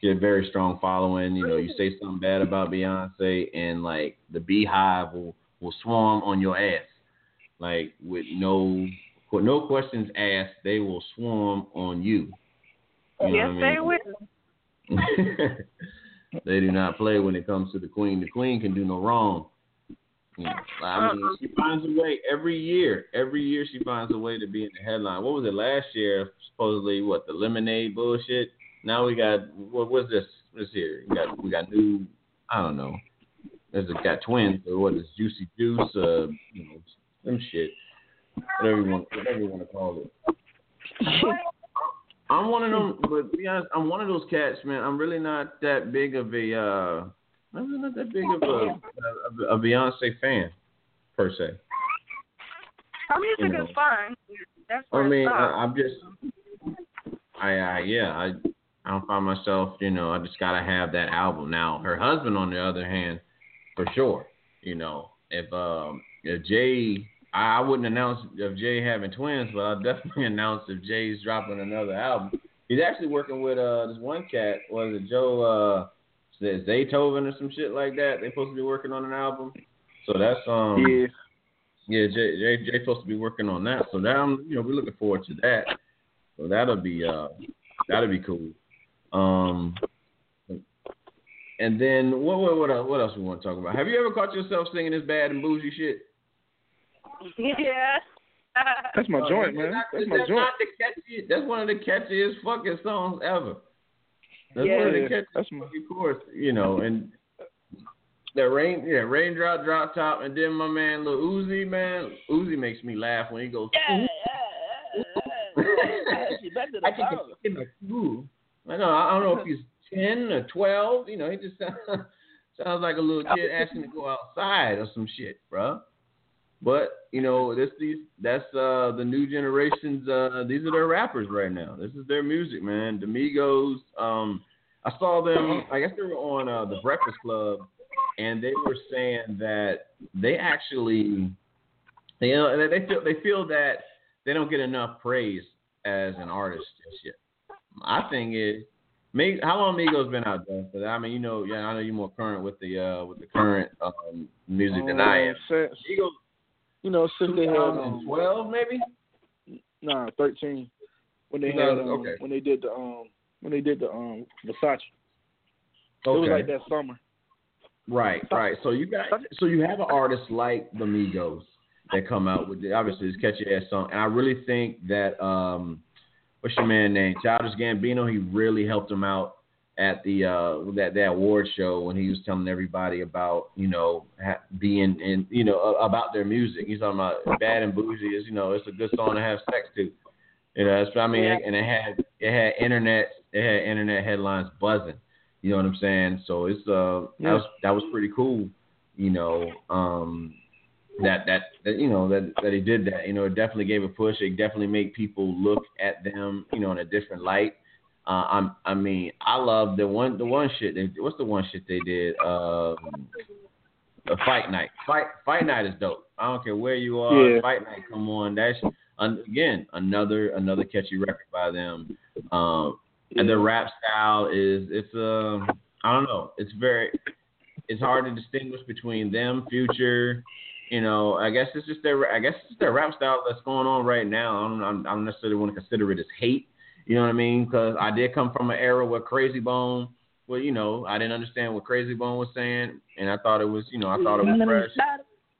she has a very strong following. You know, you say something bad about Beyonce, and like the beehive will will swarm on your ass, like with no with no questions asked. They will swarm on you. You yes, they mean? will. they do not play when it comes to the queen. The queen can do no wrong. You know, I mean, uh-uh. she finds a way every year. Every year she finds a way to be in the headline. What was it last year? Supposedly, what the lemonade bullshit. Now we got what was this? This here we got we got new. I don't know. There's a got twins or what is Juicy Juice? Uh, you know, some shit. Whatever you want, whatever you want to call it. I'm one of them, but be honest, I'm one of those cats, man. I'm really not that big of a, uh, I'm really not that big of a, a, a Beyonce fan, per se. Her music You know. is fine. That's I mean. I, I'm just, I, I, yeah, I, I don't find myself, you know, I just gotta have that album. Now, her husband, on the other hand, for sure, you know, if um, if Jay, I, I wouldn't announce of Jay having twins, but I'll definitely announce if Jay's dropping another album. He's actually working with uh this one cat, was it Joe uh Zaytoven or some shit like that? They're supposed to be working on an album. So that's um Yeah. yeah, Jay, Jay, Jay's supposed to be working on that. So now, I'm, you know, we're looking forward to that. So that'll be, uh, that'll be cool. Um, and then what, what, what, else, what else we want to talk about? Have you ever caught yourself singing this bad and bougie shit? yeah. That's my Uh, joint, man. that- That's my that joint. Not the catchy, that's one of the catchiest fucking songs ever. That's one of the catchiest that's my- fucking chorus, you know, and. The rain, yeah, raindrop, drop top, and then my man Lil Uzi, man, Uzi makes me laugh when he goes. I can get my cool. I know. I don't know if he's ten or twelve. You know, he just sounds, sounds like a little kid asking to go outside or some shit, bro. But you know, this these that's uh the new generation's. Uh, these are their rappers right now. This is their music, man. The Migos. Um, I saw them. I guess they were on uh, the Breakfast Club, and they were saying that they actually, you know, they feel they feel that they don't get enough praise as an artist just yet. My thing is, Mig- how long Migos been out there? 'Cause, I mean, you know, yeah, I know you're more current with the uh with the current um, music than I am. Um, since, Migos, you know, since they had um, 2012 maybe. nah thirteen when they had um, okay. when they did the um when they did the um Versace. It was Okay. like that summer. Right, right. So you got so you have an artist like the Migos that come out with the, obviously this catchy ass song, and I really think that um, what's your man name? Childish Gambino. He really helped him out at the uh that that award show when he was telling everybody about you know ha- being in you know a- about their music. He's talking about bad and bougie is you know it's a good song to have sex to. You know, that's, what I mean, Yeah. and it had it had internet it had internet headlines buzzing. You know what I'm saying? So it's uh that was that was pretty cool. You know, um that that, that you know that that he did that. You know, it definitely gave a push. It definitely made people look at them, you know, in a different light. Uh, I'm, I mean, I love the one, the one shit. They, what's the one shit they did? Um, fight night. Fight, fight night is dope. I don't care where you are. Yeah. Fight night, come on. That's again another another catchy record by them. Um, and the rap style is it's um I don't know. It's very it's hard to distinguish between them, Future. You know, I guess it's just their I guess it's their rap style that's going on right now. I don't I don't necessarily want to consider it as hate. You know what I mean? Because I did come from an era where Krayzie Bone, well, you know, I didn't understand what Krayzie Bone was saying, and I thought it was, you know, I thought it was fresh.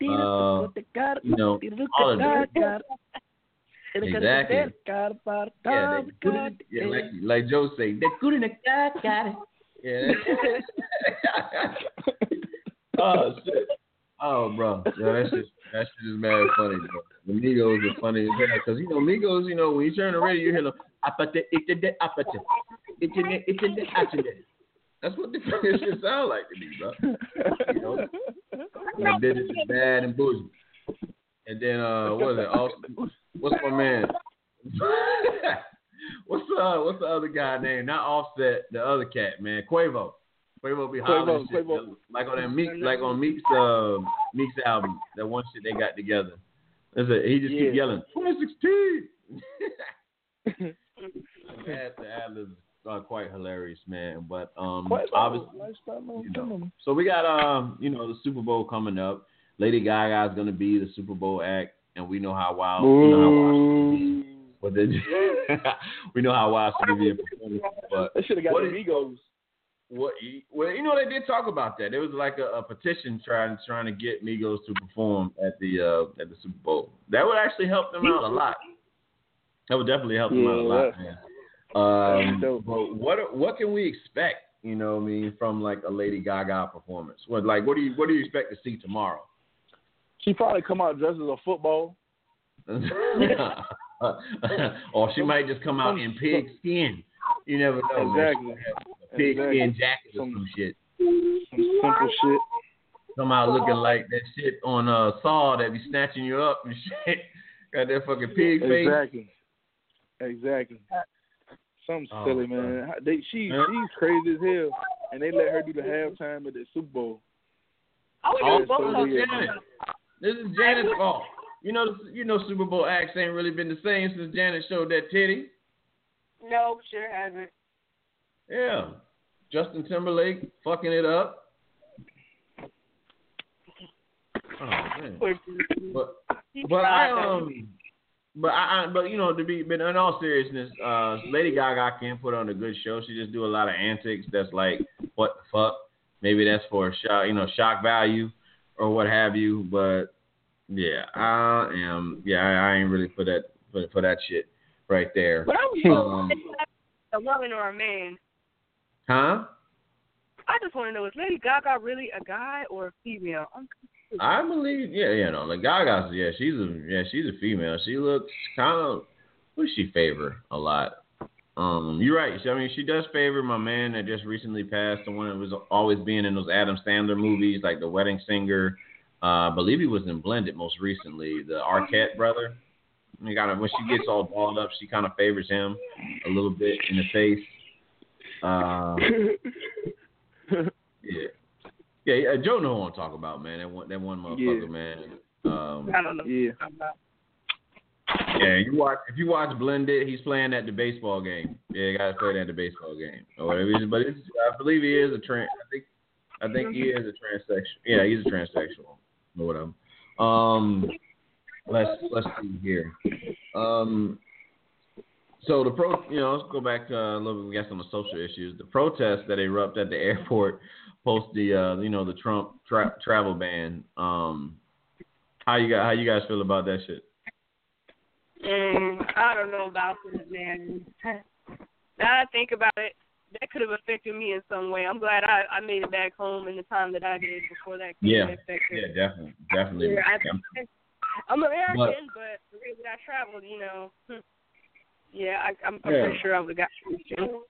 Uh, you know, all of that. Exactly. Yeah, yeah, like like Joe say, they good in the got got it. Yeah. oh shit. Oh, bro, that's just that shit is mad funny, bro. The Migos are funny as hell because you know Migos, you know when you turn the radio, you hear them apate, itade, apate, itade, itade, atade. That's what the fucking shit sound like to me, bro. You know, and then it's bad and bougie. And then uh, what is it? Austin, what's my man? what's uh, what's the other guy name? Not Offset, the other cat, man, Quavo. Quavo be hollering Quavo, shit, Quavo. like on that Meek, like on Meek's uh, Meek's album, that one shit they got together. That's it. He just Yeah. keep yelling 2016. the ad- the ad libs are quite hilarious, man. But um, Quavo, obviously, you know. so we got um, you know, the Super Bowl coming up. Lady Gaga's gonna be the Super Bowl act, and we know how wild, we know how wild she be. But then we know how wild she be in performance. But They should have got What the is- Migos. What? Well, you know they did talk about that. There was like a, a petition trying trying to get Migos to perform at the uh, at the Super Bowl. That would actually help them out a lot. That would definitely help them out a lot, man. Um, That's but what what can we expect? You know, what I mean, from like a Lady Gaga performance. What like what do you what do you expect to see tomorrow? She probably come out dressed as a football. or she might just come out in pig skin. You never know. Exactly. Pig Exactly. skin jacket or Some- some shit. Some simple shit. Come out looking like that shit on uh Saw that be snatching you up and shit. Got that fucking pig face. Exactly. Exactly. Something Oh, silly, bro. man. How- They, she Yeah. she's crazy as hell, and they let her do the halftime at the Super Bowl. I would Oh, do both so of them. Janet. This is Janet's fault. You know, you know, Super Bowl acts ain't really been the same since Janet showed that titty. No, sure hasn't. Yeah, Justin Timberlake fucking it up. Oh man. But but I um but I, I but you know to be but in all seriousness, uh Lady Gaga can put on a good show. She just do a lot of antics that's like what the fuck. Maybe that's for shock you know, shock value or what have you. But yeah, I am yeah, I, I ain't really for that for, for that shit right there. But I was Um, a woman or a man. Huh? I just want to know is Lady Gaga really a guy or a female? I'm I believe, yeah, yeah, no, like Gaga's, yeah, she's a, yeah, she's a female. She looks kind of, who she favor a lot? Um, you're right. I mean, she does favor my man that just recently passed, the one that was always being in those Adam Sandler movies, like The Wedding Singer. Uh, I believe he was in Blended most recently. The Arquette brother. You got when she gets all balled up, she kind of favors him a little bit in the face. Uh, yeah. Yeah, yeah, Joe know what I'm talking about, man. That one, that one motherfucker, Yeah. man. Um, I don't know. Yeah. yeah, you watch if you watch Blended, he's playing at the baseball game. Yeah, you gotta play that at the baseball game or whatever. it is. But it's, I believe he is a trans. I think I think he is a transsexual. Yeah, he's a transsexual or whatever. Um, let's let's see here. Um, so the pro, you know, let's go back to uh, a little bit. We got some the social issues. The protests that erupt at the airport post the uh, you know the Trump tra- travel ban. Um, how you got how you guys feel about that shit? Mm, I don't know about this, man. Now I think about it, that could have affected me in some way. I'm glad I, I made it back home in the time that I did before that could Yeah. have affected. Yeah, definitely, definitely. Yeah, I, I'm American, But- but, the way that I traveled, you know. Yeah, I, I'm, I'm Yeah. pretty sure I would have got questioned.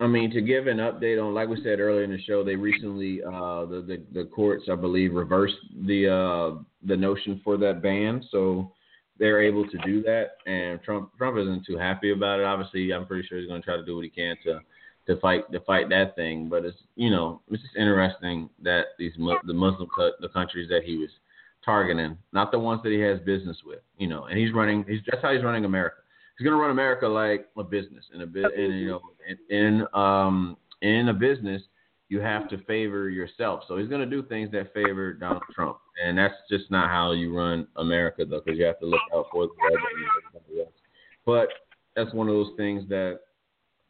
I mean, to give an update on, like we said earlier in the show, they recently, uh, the, the the courts, I believe, reversed the uh, the notion for that ban, so they're able to do that. And Trump Trump isn't too happy about it. Obviously, I'm pretty sure he's going to try to do what he can to to fight to fight that thing. But it's you know it's just interesting that these the Muslim the countries that he was targeting, not the ones that he has business with, you know, and he's running. He's that's how he's running America. He's to run America like a business, in a bit, and you know, in, in um in a business, you have to favor yourself. So he's going to do things that favor Donald Trump, and that's just not how you run America, though, because you have to look out for the other. But that's one of those things that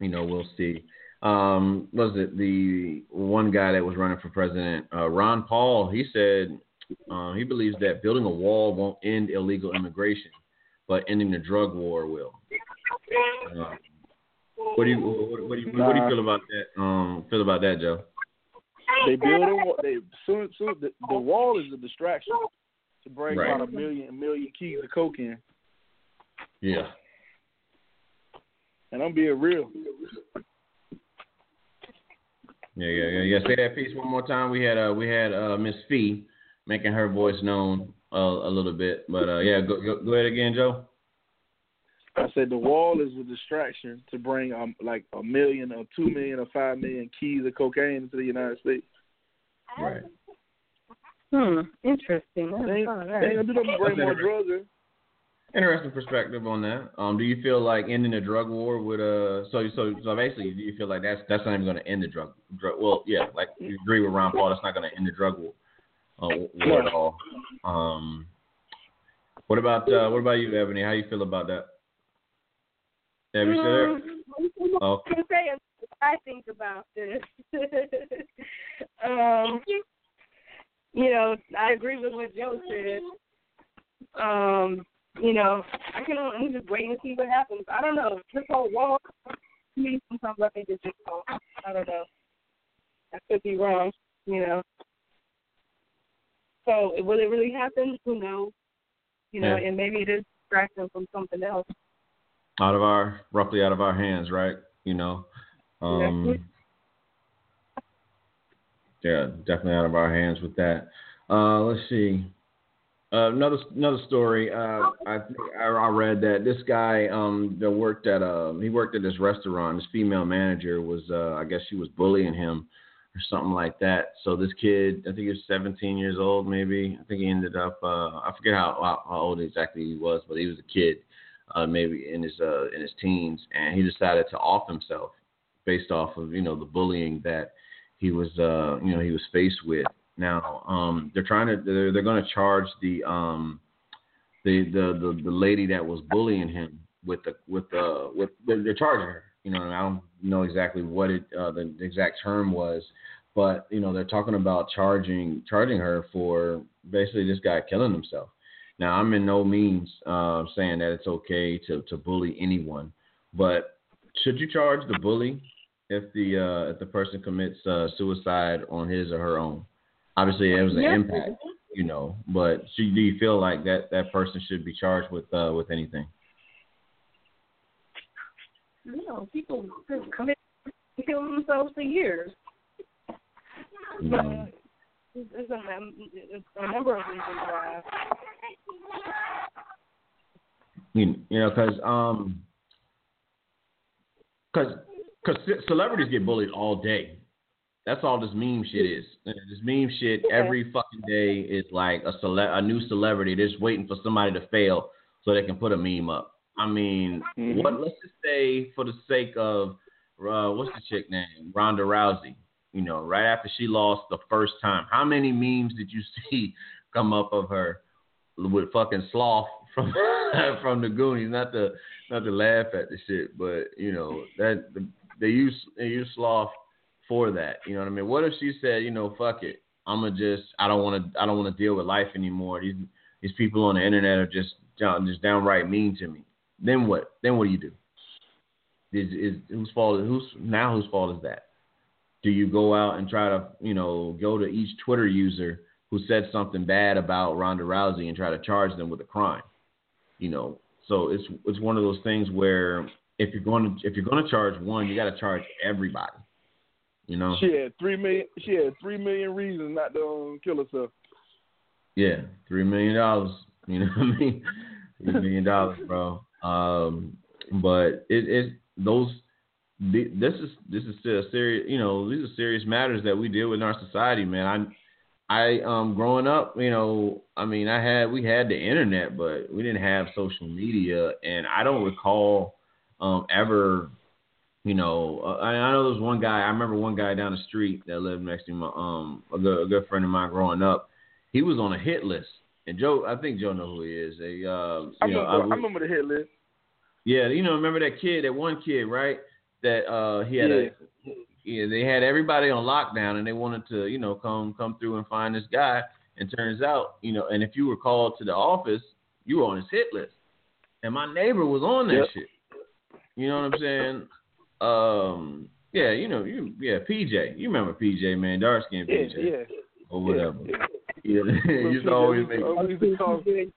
you know we'll see. Um, was it the one guy that was running for president, uh, Ron Paul? He said uh, he believes that building a wall won't end illegal immigration, but ending the drug war will. Uh, what do you what, what do you what do you feel about that? Um, feel about that, Joe? they build a wa- they soon soon the, the wall is a distraction to bring Right. about a million a million keys of coke in. Yeah. And I'm being real. Yeah, yeah, yeah, yeah. Say that piece one more time. We had uh we had uh Miss Fee making her voice known uh, a little bit, but uh yeah, go, go go ahead again, Joe. I said the wall is a distraction to bring um like a million or two million or five million keys of cocaine into the United States. Right. Hmm. Interesting. They ain't, they ain't gonna do nothing bring more drugs in. Interesting perspective on that. Um, do you feel like ending the drug war would uh so so so basically do you feel like that's that's not even going to end the drug drug well yeah like you agree with Ron Paul that's not going to end the drug war uh, war at all. Um, what about uh what about you, Ebony? How you feel about that? Ebony, still there? Mm, Oh, I'm I think about this. um, you know, I agree with what Joe said. Um, you know, I can only just wait and see what happens. I don't know. This whole walk to me sometimes I think it's just. I don't know. I could be wrong, you know. So will it really happen? Who knows? You know, Yeah. and maybe it is distraction from something else. out of our roughly out of our hands, right? You know. Um Yeah, definitely out of our hands with that. Uh let's see. Uh, another another story. Uh, I think I, I read that this guy um that worked at uh he worked at this restaurant. This female manager was uh I guess she was bullying him or something like that. So this kid, I think he was 17 years old, maybe. I think he ended up uh I forget how how, old exactly he was, but he was a kid, uh maybe in his uh in his teens, and he decided to off himself based off of you know the bullying that he was uh you know he was faced with. Now, um, they're trying to they're, they're going to charge the um the, the the the lady that was bullying him with the with the with they're charging her. You know, and I don't know exactly what it uh, the, exact term was, but you know they're talking about charging charging her for basically this guy killing himself. Now, I'm in no means uh, saying that it's okay to to bully anyone, but should you charge the bully if the uh, if the person commits uh, suicide on his or her own? Obviously, it was an Yeah. impact, you know. But should, do you feel like that that person should be charged with uh, with anything? You know, people commit to kill themselves for years. There's there's a, a number of reasons why. you, you know, because um, because because celebrities get bullied all day. That's all this meme shit is. This meme shit every fucking day is like a cele- a new celebrity. Just waiting for somebody to fail so they can put a meme up. I mean, Mhm. what? Let's just say for the sake of uh, what's the chick name? Ronda Rousey. You know, right after she lost the first time, how many memes did you see come up of her with fucking sloth from from the Goonies? Not to not to laugh at the shit, but you know that they use they use sloth for that. You know what I mean? What if she said, you know, fuck it, I'm gonna just I don't want to I don't want to deal with life anymore. These these people on the internet are just just downright mean to me. Then what? Then what do you do? Is is whose fault? Who's now whose fault is that? Do you go out and try to you know go to each Twitter user who said something bad about Ronda Rousey and try to charge them with a crime? You know, so it's it's one of those things where if you're going to if you're going to charge one, you got to charge everybody. You know? She had three million. She had three million reasons not to um, kill herself. Yeah, three million dollars. You know what I mean? Three million dollars, bro. Um, but it it those this is this is still serious. You know, these are serious matters that we deal with in our society, man. I I um growing up, you know, I mean, I had we had the internet, but we didn't have social media, and I don't recall um ever. You know, uh, I, I know there was one guy. I remember one guy down the street that lived next to my um a good, a good friend of mine growing up. He was on a hit list, and Joe, I think Joe know who he is. A, uh, I know, remember. I, I- remember the hit list. yeah, you know, remember that kid, that one kid, right? That uh he had a yeah, they had everybody on lockdown and they wanted to, you know, come come through and find this guy. And turns out, you know, and if you were called to the office, you were on his hit list. And my neighbor was on that Yep. shit. You know what I'm saying? Um Yeah, you know, you yeah, PJ. You remember PJ, man, dark skin Yeah, PJ yeah. or whatever. Yeah. Yeah, you used to always make. We used to call- we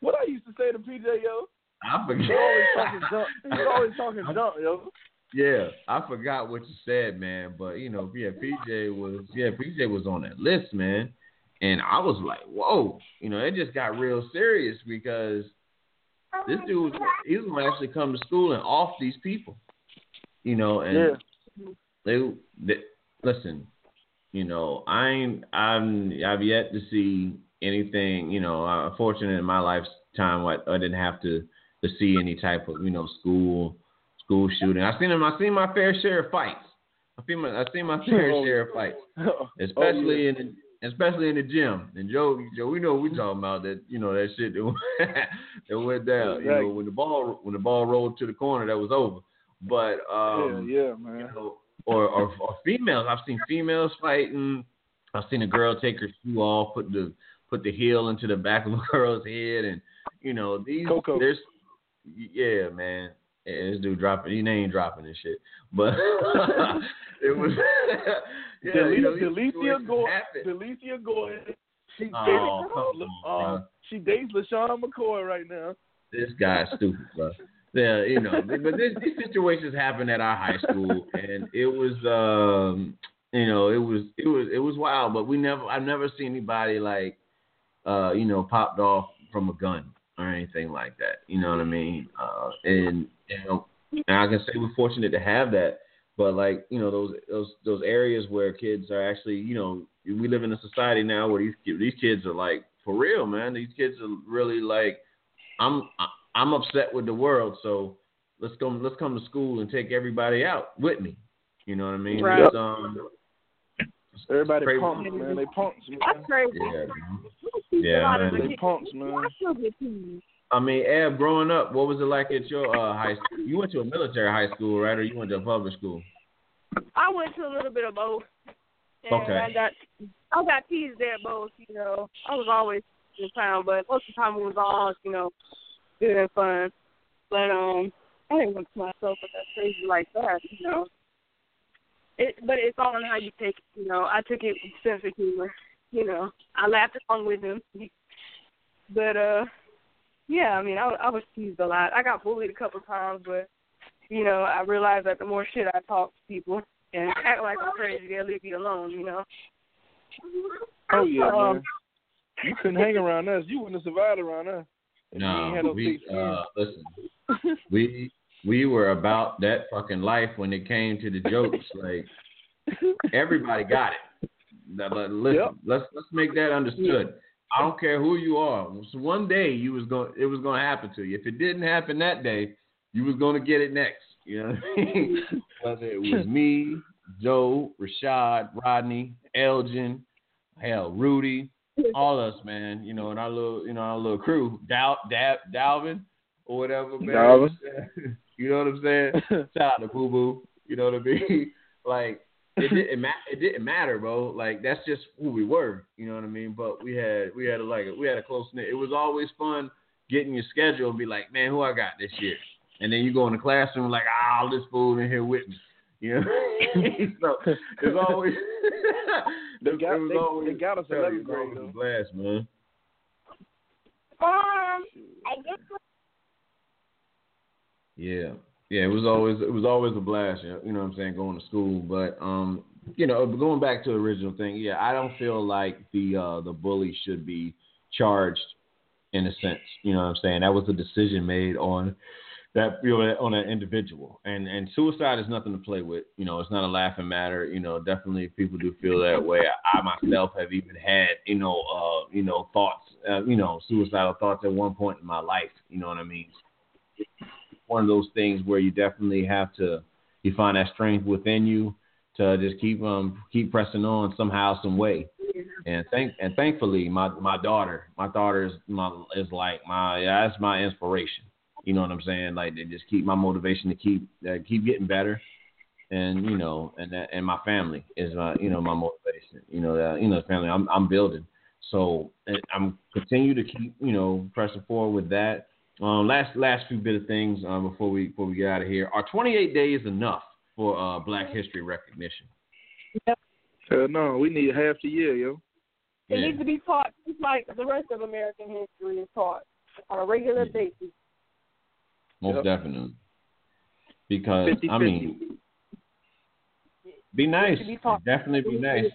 what I used to say to PJ, yo. I He always talking forgot. junk. He was always talking junk, yo. Yeah, I forgot what you said, man. But you know, yeah, PJ was yeah, PJ was on that list, man. And I was like, whoa, you know, it just got real serious because this dude was he was gonna actually come to school and off these people, you know, and Yeah. they, they listen, you know, I ain't I'm I've yet to see anything, you know, I'm fortunate in my lifetime I, I didn't have to to see any type of, you know, school school shooting. I've seen them I've seen my fair share of fights. I've seen my I've seen my fair Oh. share of fights. Oh, Especially yeah. in the especially in the gym. And Joe Joe, we know what we talking about that, you know, that shit that, that went down. You know, when the ball when the ball rolled to the corner that was over. But um yeah, yeah, you man. know, or, or or females. I've seen females fighting. I've seen a girl take her shoe off, put the put the heel into the back of a girl's head, and you know these. Coco. There's, yeah, man. Yeah, this dude dropping, he name dropping and shit, but it was. yeah, Delicia, you know, Delicia Gordon. Delicia Gordon. She Oh, dates, on, uh, she dates LeSean McCoy right now. this guy's stupid, bro. Yeah, you know, but this, these situations happened at our high school, and it was, um, you know, it was, it was, it was wild. But we never, I've never seen anybody like, uh, you know, popped off from a gun or anything like that. You know what I mean? Uh, and you know, and I can say we're fortunate to have that. But like, you know, those those those areas where kids are actually, you know, we live in a society now where these these kids are like for real, man. These kids are really like, I'm I'm upset with the world, so let's go let's come to school and take everybody out with me. You know what I mean? Right. It's, um, Everybody Crazy. punks, man. They punks, That's man. crazy. yeah, man. Yeah, man. They punks, man. I still get teased. I mean, Eb, growing up, what was it like at your uh, high school? You went to a military high school, right, or you went to a public school? I went to a little bit of both. And Okay. I got I got teased there both, you know. I was always in town, but most of the time it was all, you know, good and fun. But um I didn't look to myself but that's crazy like that, you know. It but it's all in how you take it, you know. I took it with sense of humor. You know. I laughed along with him. But uh yeah, I mean I I was teased a lot. I got bullied a couple times but you know, I realized that the more shit I talk to people and act like I'm crazy, they'll leave you alone, you know. Oh yeah, Um, man. You couldn't hang around us. You wouldn't have survived around us. If you ain't had No, no we uh, listen. we we were about that fucking life when it came to the jokes. Like everybody got it. But listen, Yep. let's let's make that understood. I don't care who you are. So one day you was going, it was going to happen to you. If it didn't happen that day, you was going to get it next. You know what I mean? Whether it was me, Joe, Rashad, Rodney, Elgin, hell, Rudy, all us, man. You know, and our little, you know, our little crew, Dal, Dab, Dalvin, or whatever, man. Dalvin. You know what I'm saying? Shout out to Boo Boo. You know what I mean? like it didn't ma- it didn't matter, bro. Like that's just who we were. You know what I mean? But we had we had a, like we had a close knit. It was always fun getting your schedule and be like, man, who I got this year? And then you go in the classroom like, ah, all this fool in here with me. You know? so there's always They it got- was they- always- they got us in it was grade, always a though. blast, man. Um, I guess Yeah. Yeah, it was always it was always a blast, you know, you know what I'm saying, going to school. But um, you know, going back to the original thing, yeah, I don't feel like the uh the bully should be charged in a sense. You know what I'm saying? That was a decision made on that you know on an individual. And and suicide is nothing to play with. You know, it's not a laughing matter. You know, definitely people do feel that way. I myself have even had, you know, uh, you know, thoughts uh, you know, suicidal thoughts at one point in my life. You know what I mean? one of those things where you definitely have to you find that strength within you to just keep um keep pressing on somehow some way and thank and thankfully my my daughter my daughter is my is like my that's my inspiration you know what i'm saying like they just keep my motivation to keep uh, keep getting better and you know and that and my family is my you know my motivation you know that you know the family i'm i'm building so i'm continue to keep you know pressing forward with that um, last last few bit of things um, before we before we get out of here. Are 28 days enough for uh, Black History recognition. Hell no, we need half the year, yo. It Yeah. needs to be taught just like the rest of American history is taught on a regular Yeah. basis. Most Yep. definitely. Because 50-50. I mean, be nice. Definitely be nice.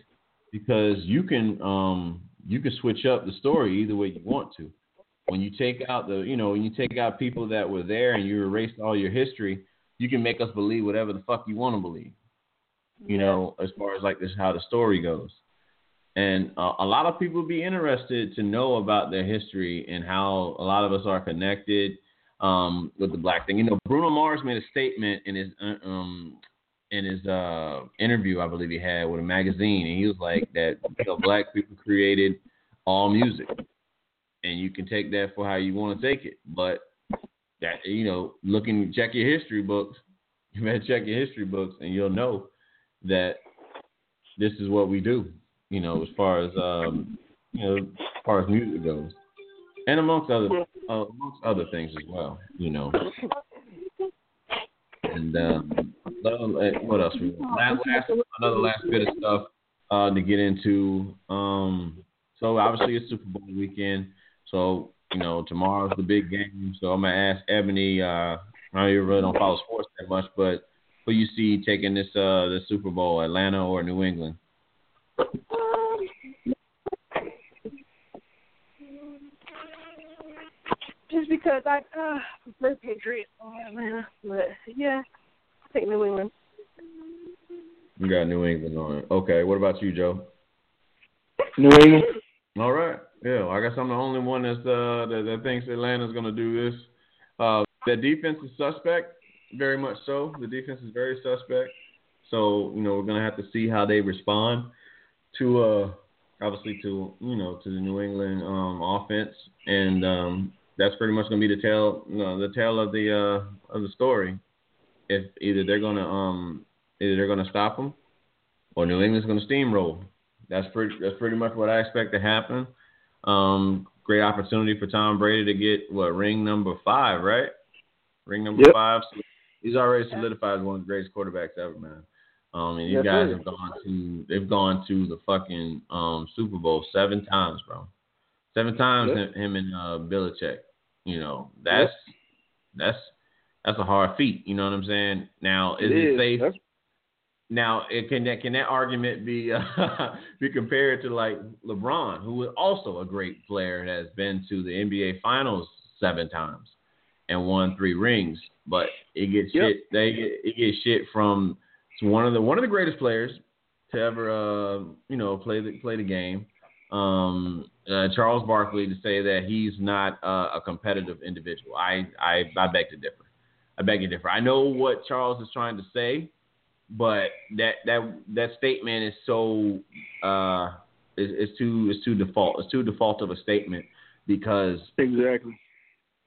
Because you can um you can switch up the story either way you want to. When you take out the you know when you take out people that were there and you erase all your history, you can make us believe whatever the fuck you want to believe. You know, as far as like this how the story goes. And uh, a lot of people be interested to know about their history and how a lot of us are connected um, with the black thing. You know, Bruno Mars made a statement in his uh, um, in his uh, interview, I believe he had with a magazine, and he was like that you know black people created all music, and you can take that for how you want to take it. But that you know, looking check your history books, you better check your history books, and you'll know that this is what we do. You know, as far as um, you know, as far as music goes, and amongst other uh, amongst other things as well. You know. And um, what else? Last, last another last bit of stuff uh, to get into. Um, so obviously it's Super Bowl weekend. So you know tomorrow's the big game. So I'm gonna ask Ebony. Uh, I know you really don't follow sports that much, but who you see taking this uh the Super Bowl, Atlanta or New England? Because I uh, prefer Patriots over Atlanta, but yeah, I think New England. You got New England on it. Okay. What about you, Joe? New England. All right. Yeah, well, I guess I'm the only one that's uh, that, that thinks Atlanta's going to do this. Uh, the defense is suspect, very much so. The defense is very suspect. So you know we're going to have to see how they respond to uh, obviously to you know to the New England um, offense, and um, that's pretty much going to be the tale you know, the tale of the uh, of the story. If either they're going to um, either they're going to stop them, or New England's going to steamroll. That's pretty. That's pretty much what I expect to happen. Um, great opportunity for Tom Brady to get what ring number five, right? Ring number Yep. five. So he's already solidified as one of the greatest quarterbacks ever, man. Um, and these Yes, guys have gone to they've gone to the fucking um Super Bowl seven times, bro. Seven times Yep. him, him and uh Belichick. You know that's that's that's a hard feat. You know what I'm saying? Now is it, is. safe? That's- Now, it, can that can that argument be uh, be compared to like LeBron, who is also a great player, has been to the NBA Finals seven times and won three rings, but it gets Yep. shit. They get it gets shit from one of the one of the greatest players to ever uh, you know play the play the game. Um, uh, Charles Barkley to say that he's not uh, a competitive individual. I, I I beg to differ. I beg to differ. I know what Charles is trying to say, but that that that statement is so uh is, is too is too default. It's too default of a statement because exactly.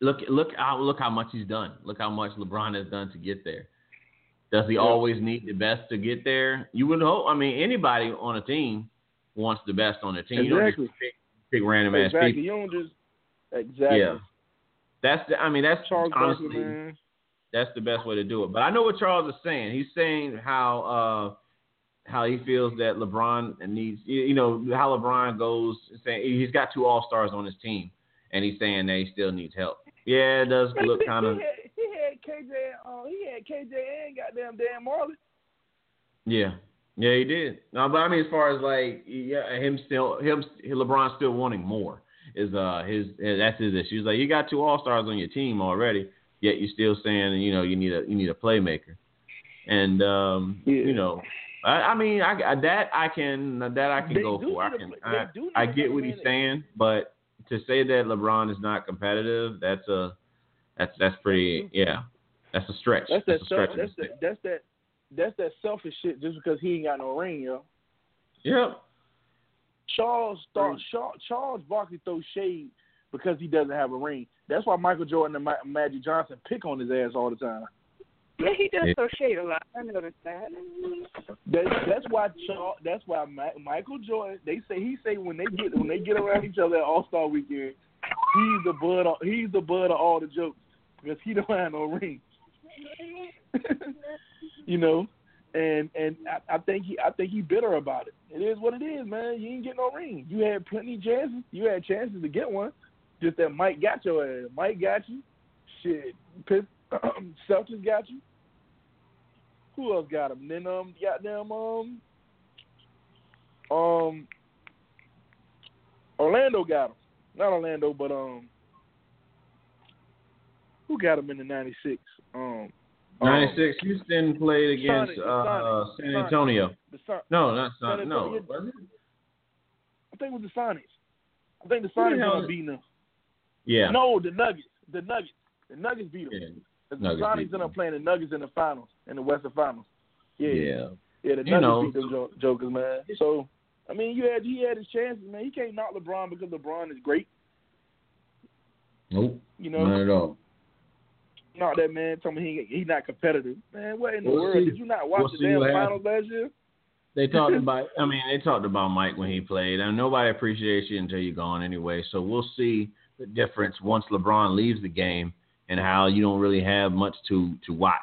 look look how look how much he's done. Look how much LeBron has done to get there. Does he always need the best to get there? You would hope. I mean, anybody on a team wants the best on their team. You don't Exactly. just pick, pick random ass Exactly. people. You don't just exactly. Yeah. That's the, I mean that's Charles honestly Barkley, that's the best way to do it. But I know what Charles is saying. He's saying how uh, how he feels that LeBron needs, you know, how LeBron goes. Saying he's got two All Stars on his team, and he's saying that he still needs help. Yeah, it does look kind of. He had, he had KJ. Uh, he had KJ and goddamn Dan Majerle. Yeah, yeah, he did. No, but I mean, as far as like, yeah, him still, him, LeBron still wanting more is uh his that's his issue. He's like, you got two All Stars on your team already, yet you're still saying, you know, you need a you need a playmaker, and um, Yeah. you know. I, I mean, I, I- that I can that I can They go for. I can. I, they do need I get what he's saying, but to say that LeBron is not competitive, that's a that's that's pretty yeah, that's a stretch. That's that. a stretch. that's that. That's that. That's that selfish shit. Just because he ain't got no ring, yo. Yep. Charles thought Charles, Charles Barkley throws shade because he doesn't have a ring. That's why Michael Jordan and Ma- Magic Johnson pick on his ass all the time. Yeah, he does throw shade a lot. I noticed that. That, that's why Charles, that's why Ma- Michael Jordan. They say he say when they get when they get around each other at All Star Weekend, he's the butt. Of, he's the butt of all the jokes because he don't have no ring. you know, and and I, I think he I think he bitter about it. It is what it is, man. You ain't get no ring. You had plenty chances. You had chances to get one. Just that Mike got your ass. Mike got you. Shit, Pitt, Celtics got you. Who else got him? Then um, goddamn um, um, Orlando got him. Not Orlando, but um, who got him in the '96? Um, Ninety six. Houston played against Sonic, uh, Sonic, San Sonic. Antonio. No, not San Son. No, Antonio- was? I think it was the Sonics. I think the Sonics beat them. Yeah. No, the Nuggets. The Nuggets. The Nuggets beat them. Yeah. The Nuggets Sonics ended up playing the Nuggets in the finals, in the Western Finals. Yeah, Yeah. yeah. The Nuggets You know- beat them jo- jokers, man. So, I mean, you had he had his chances, man. He can't knock LeBron because LeBron is great. Nope. You know, Not at all. Not that man. Tell me he he's not competitive, man. What in the We'll world? see. Did you not watch We'll the damn finals last year? They talked about. I mean, they talked about Mike when he played, and nobody appreciates you until you're gone anyway. So we'll see the difference once LeBron leaves the game, and how you don't really have much to to watch.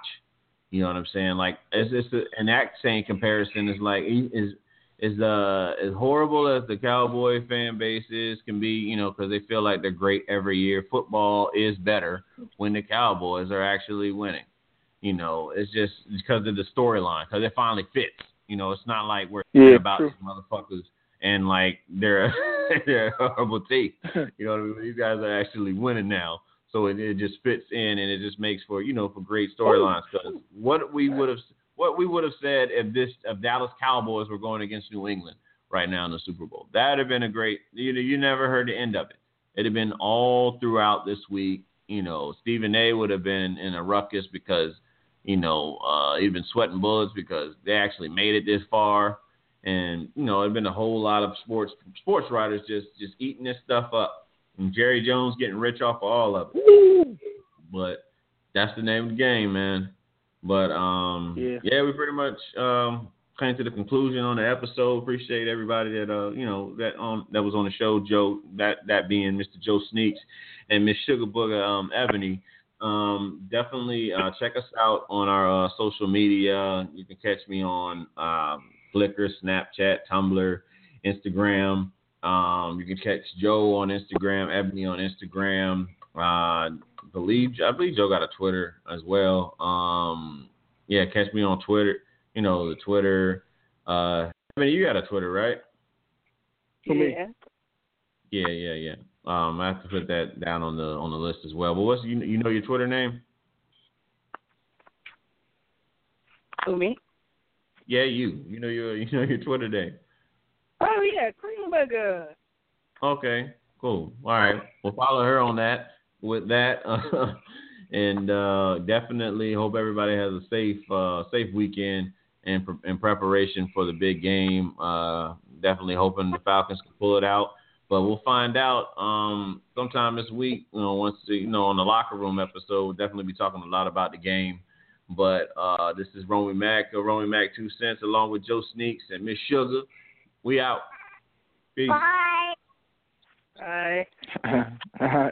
You know what I'm saying? Like, it's just a, and that same comparison is like is is uh as horrible as the Cowboy fan base is can be. You know, because they feel like they're great every year. Football is better when the Cowboys are actually winning. You know, it's just because of the storyline, because it finally fits. You know, it's not like we're Yeah, about true. these motherfuckers and like they're they're a horrible team. You know what I mean? These guys are actually winning now, so it, it just fits in and it just makes for you know for great storylines. Because what we would have what we would have said if this if Dallas Cowboys were going against New England right now in the Super Bowl, that'd have been a great. You know, you never heard the end of it. It'd have been all throughout this week. You know, Stephen A. would have been in a ruckus because you know, uh, he'd been sweating bullets because they actually made it this far. And, you know, it'd been a whole lot of sports sports writers just just eating this stuff up. And Jerry Jones getting rich off of all of it. But that's the name of the game, man. But um Yeah. we pretty much um came to the conclusion on the episode. Appreciate everybody that uh you know that on that was on the show, Joe that that being Mr. Joe Sneaks and Miss Sugar Booger um Ebony um, definitely uh, check us out on our uh, social media. You can catch me on um, Flickr, Snapchat, Tumblr, Instagram. Um, you can catch Joe on Instagram, Ebony on Instagram. Uh, believe I believe Joe got a Twitter as well. Um, yeah, catch me on Twitter. You know the Twitter. Uh, mean, you got a Twitter, right? Yeah. Yeah, yeah, yeah. Um, I have to put that down on the on the list as well. But what's you you know your Twitter name? Who me? Yeah, you. You know your you know your Twitter name. Oh yeah, cream burger. Okay, cool. All right. Well, follow her on that. With that, uh, and uh, definitely hope everybody has a safe uh, safe weekend in pre- in preparation for the big game. Uh, definitely hoping the Falcons can pull it out. But we'll find out um, sometime this week. You know, once the, you know on the locker room episode, we'll definitely be talking a lot about the game. But uh, this is Romy Mac, uh, Romy Mac Two Cents, along with Joe Sneaks and Miss Sugar. We out. Peace. Bye. All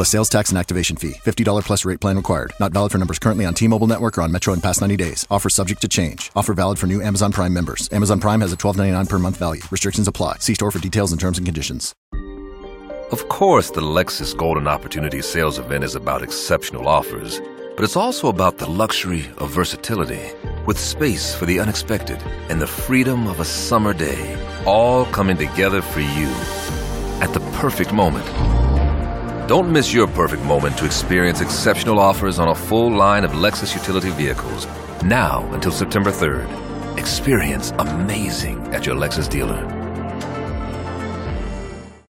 Plus sales tax and activation fee. $50 plus rate plan required. Not valid for numbers currently on T-Mobile network or on Metro in past 90 days. Offer subject to change. Offer valid for new Amazon Prime members. Amazon Prime has a $12.99 per month value. Restrictions apply. See store for details and terms and conditions. Of course, the Lexus Golden Opportunity Sales Event is about exceptional offers, but it's also about the luxury of versatility, with space for the unexpected and the freedom of a summer day, all coming together for you at the perfect moment. Don't miss your perfect moment to experience exceptional offers on a full line of Lexus utility vehicles, now until September 3rd. Experience amazing at your Lexus dealer.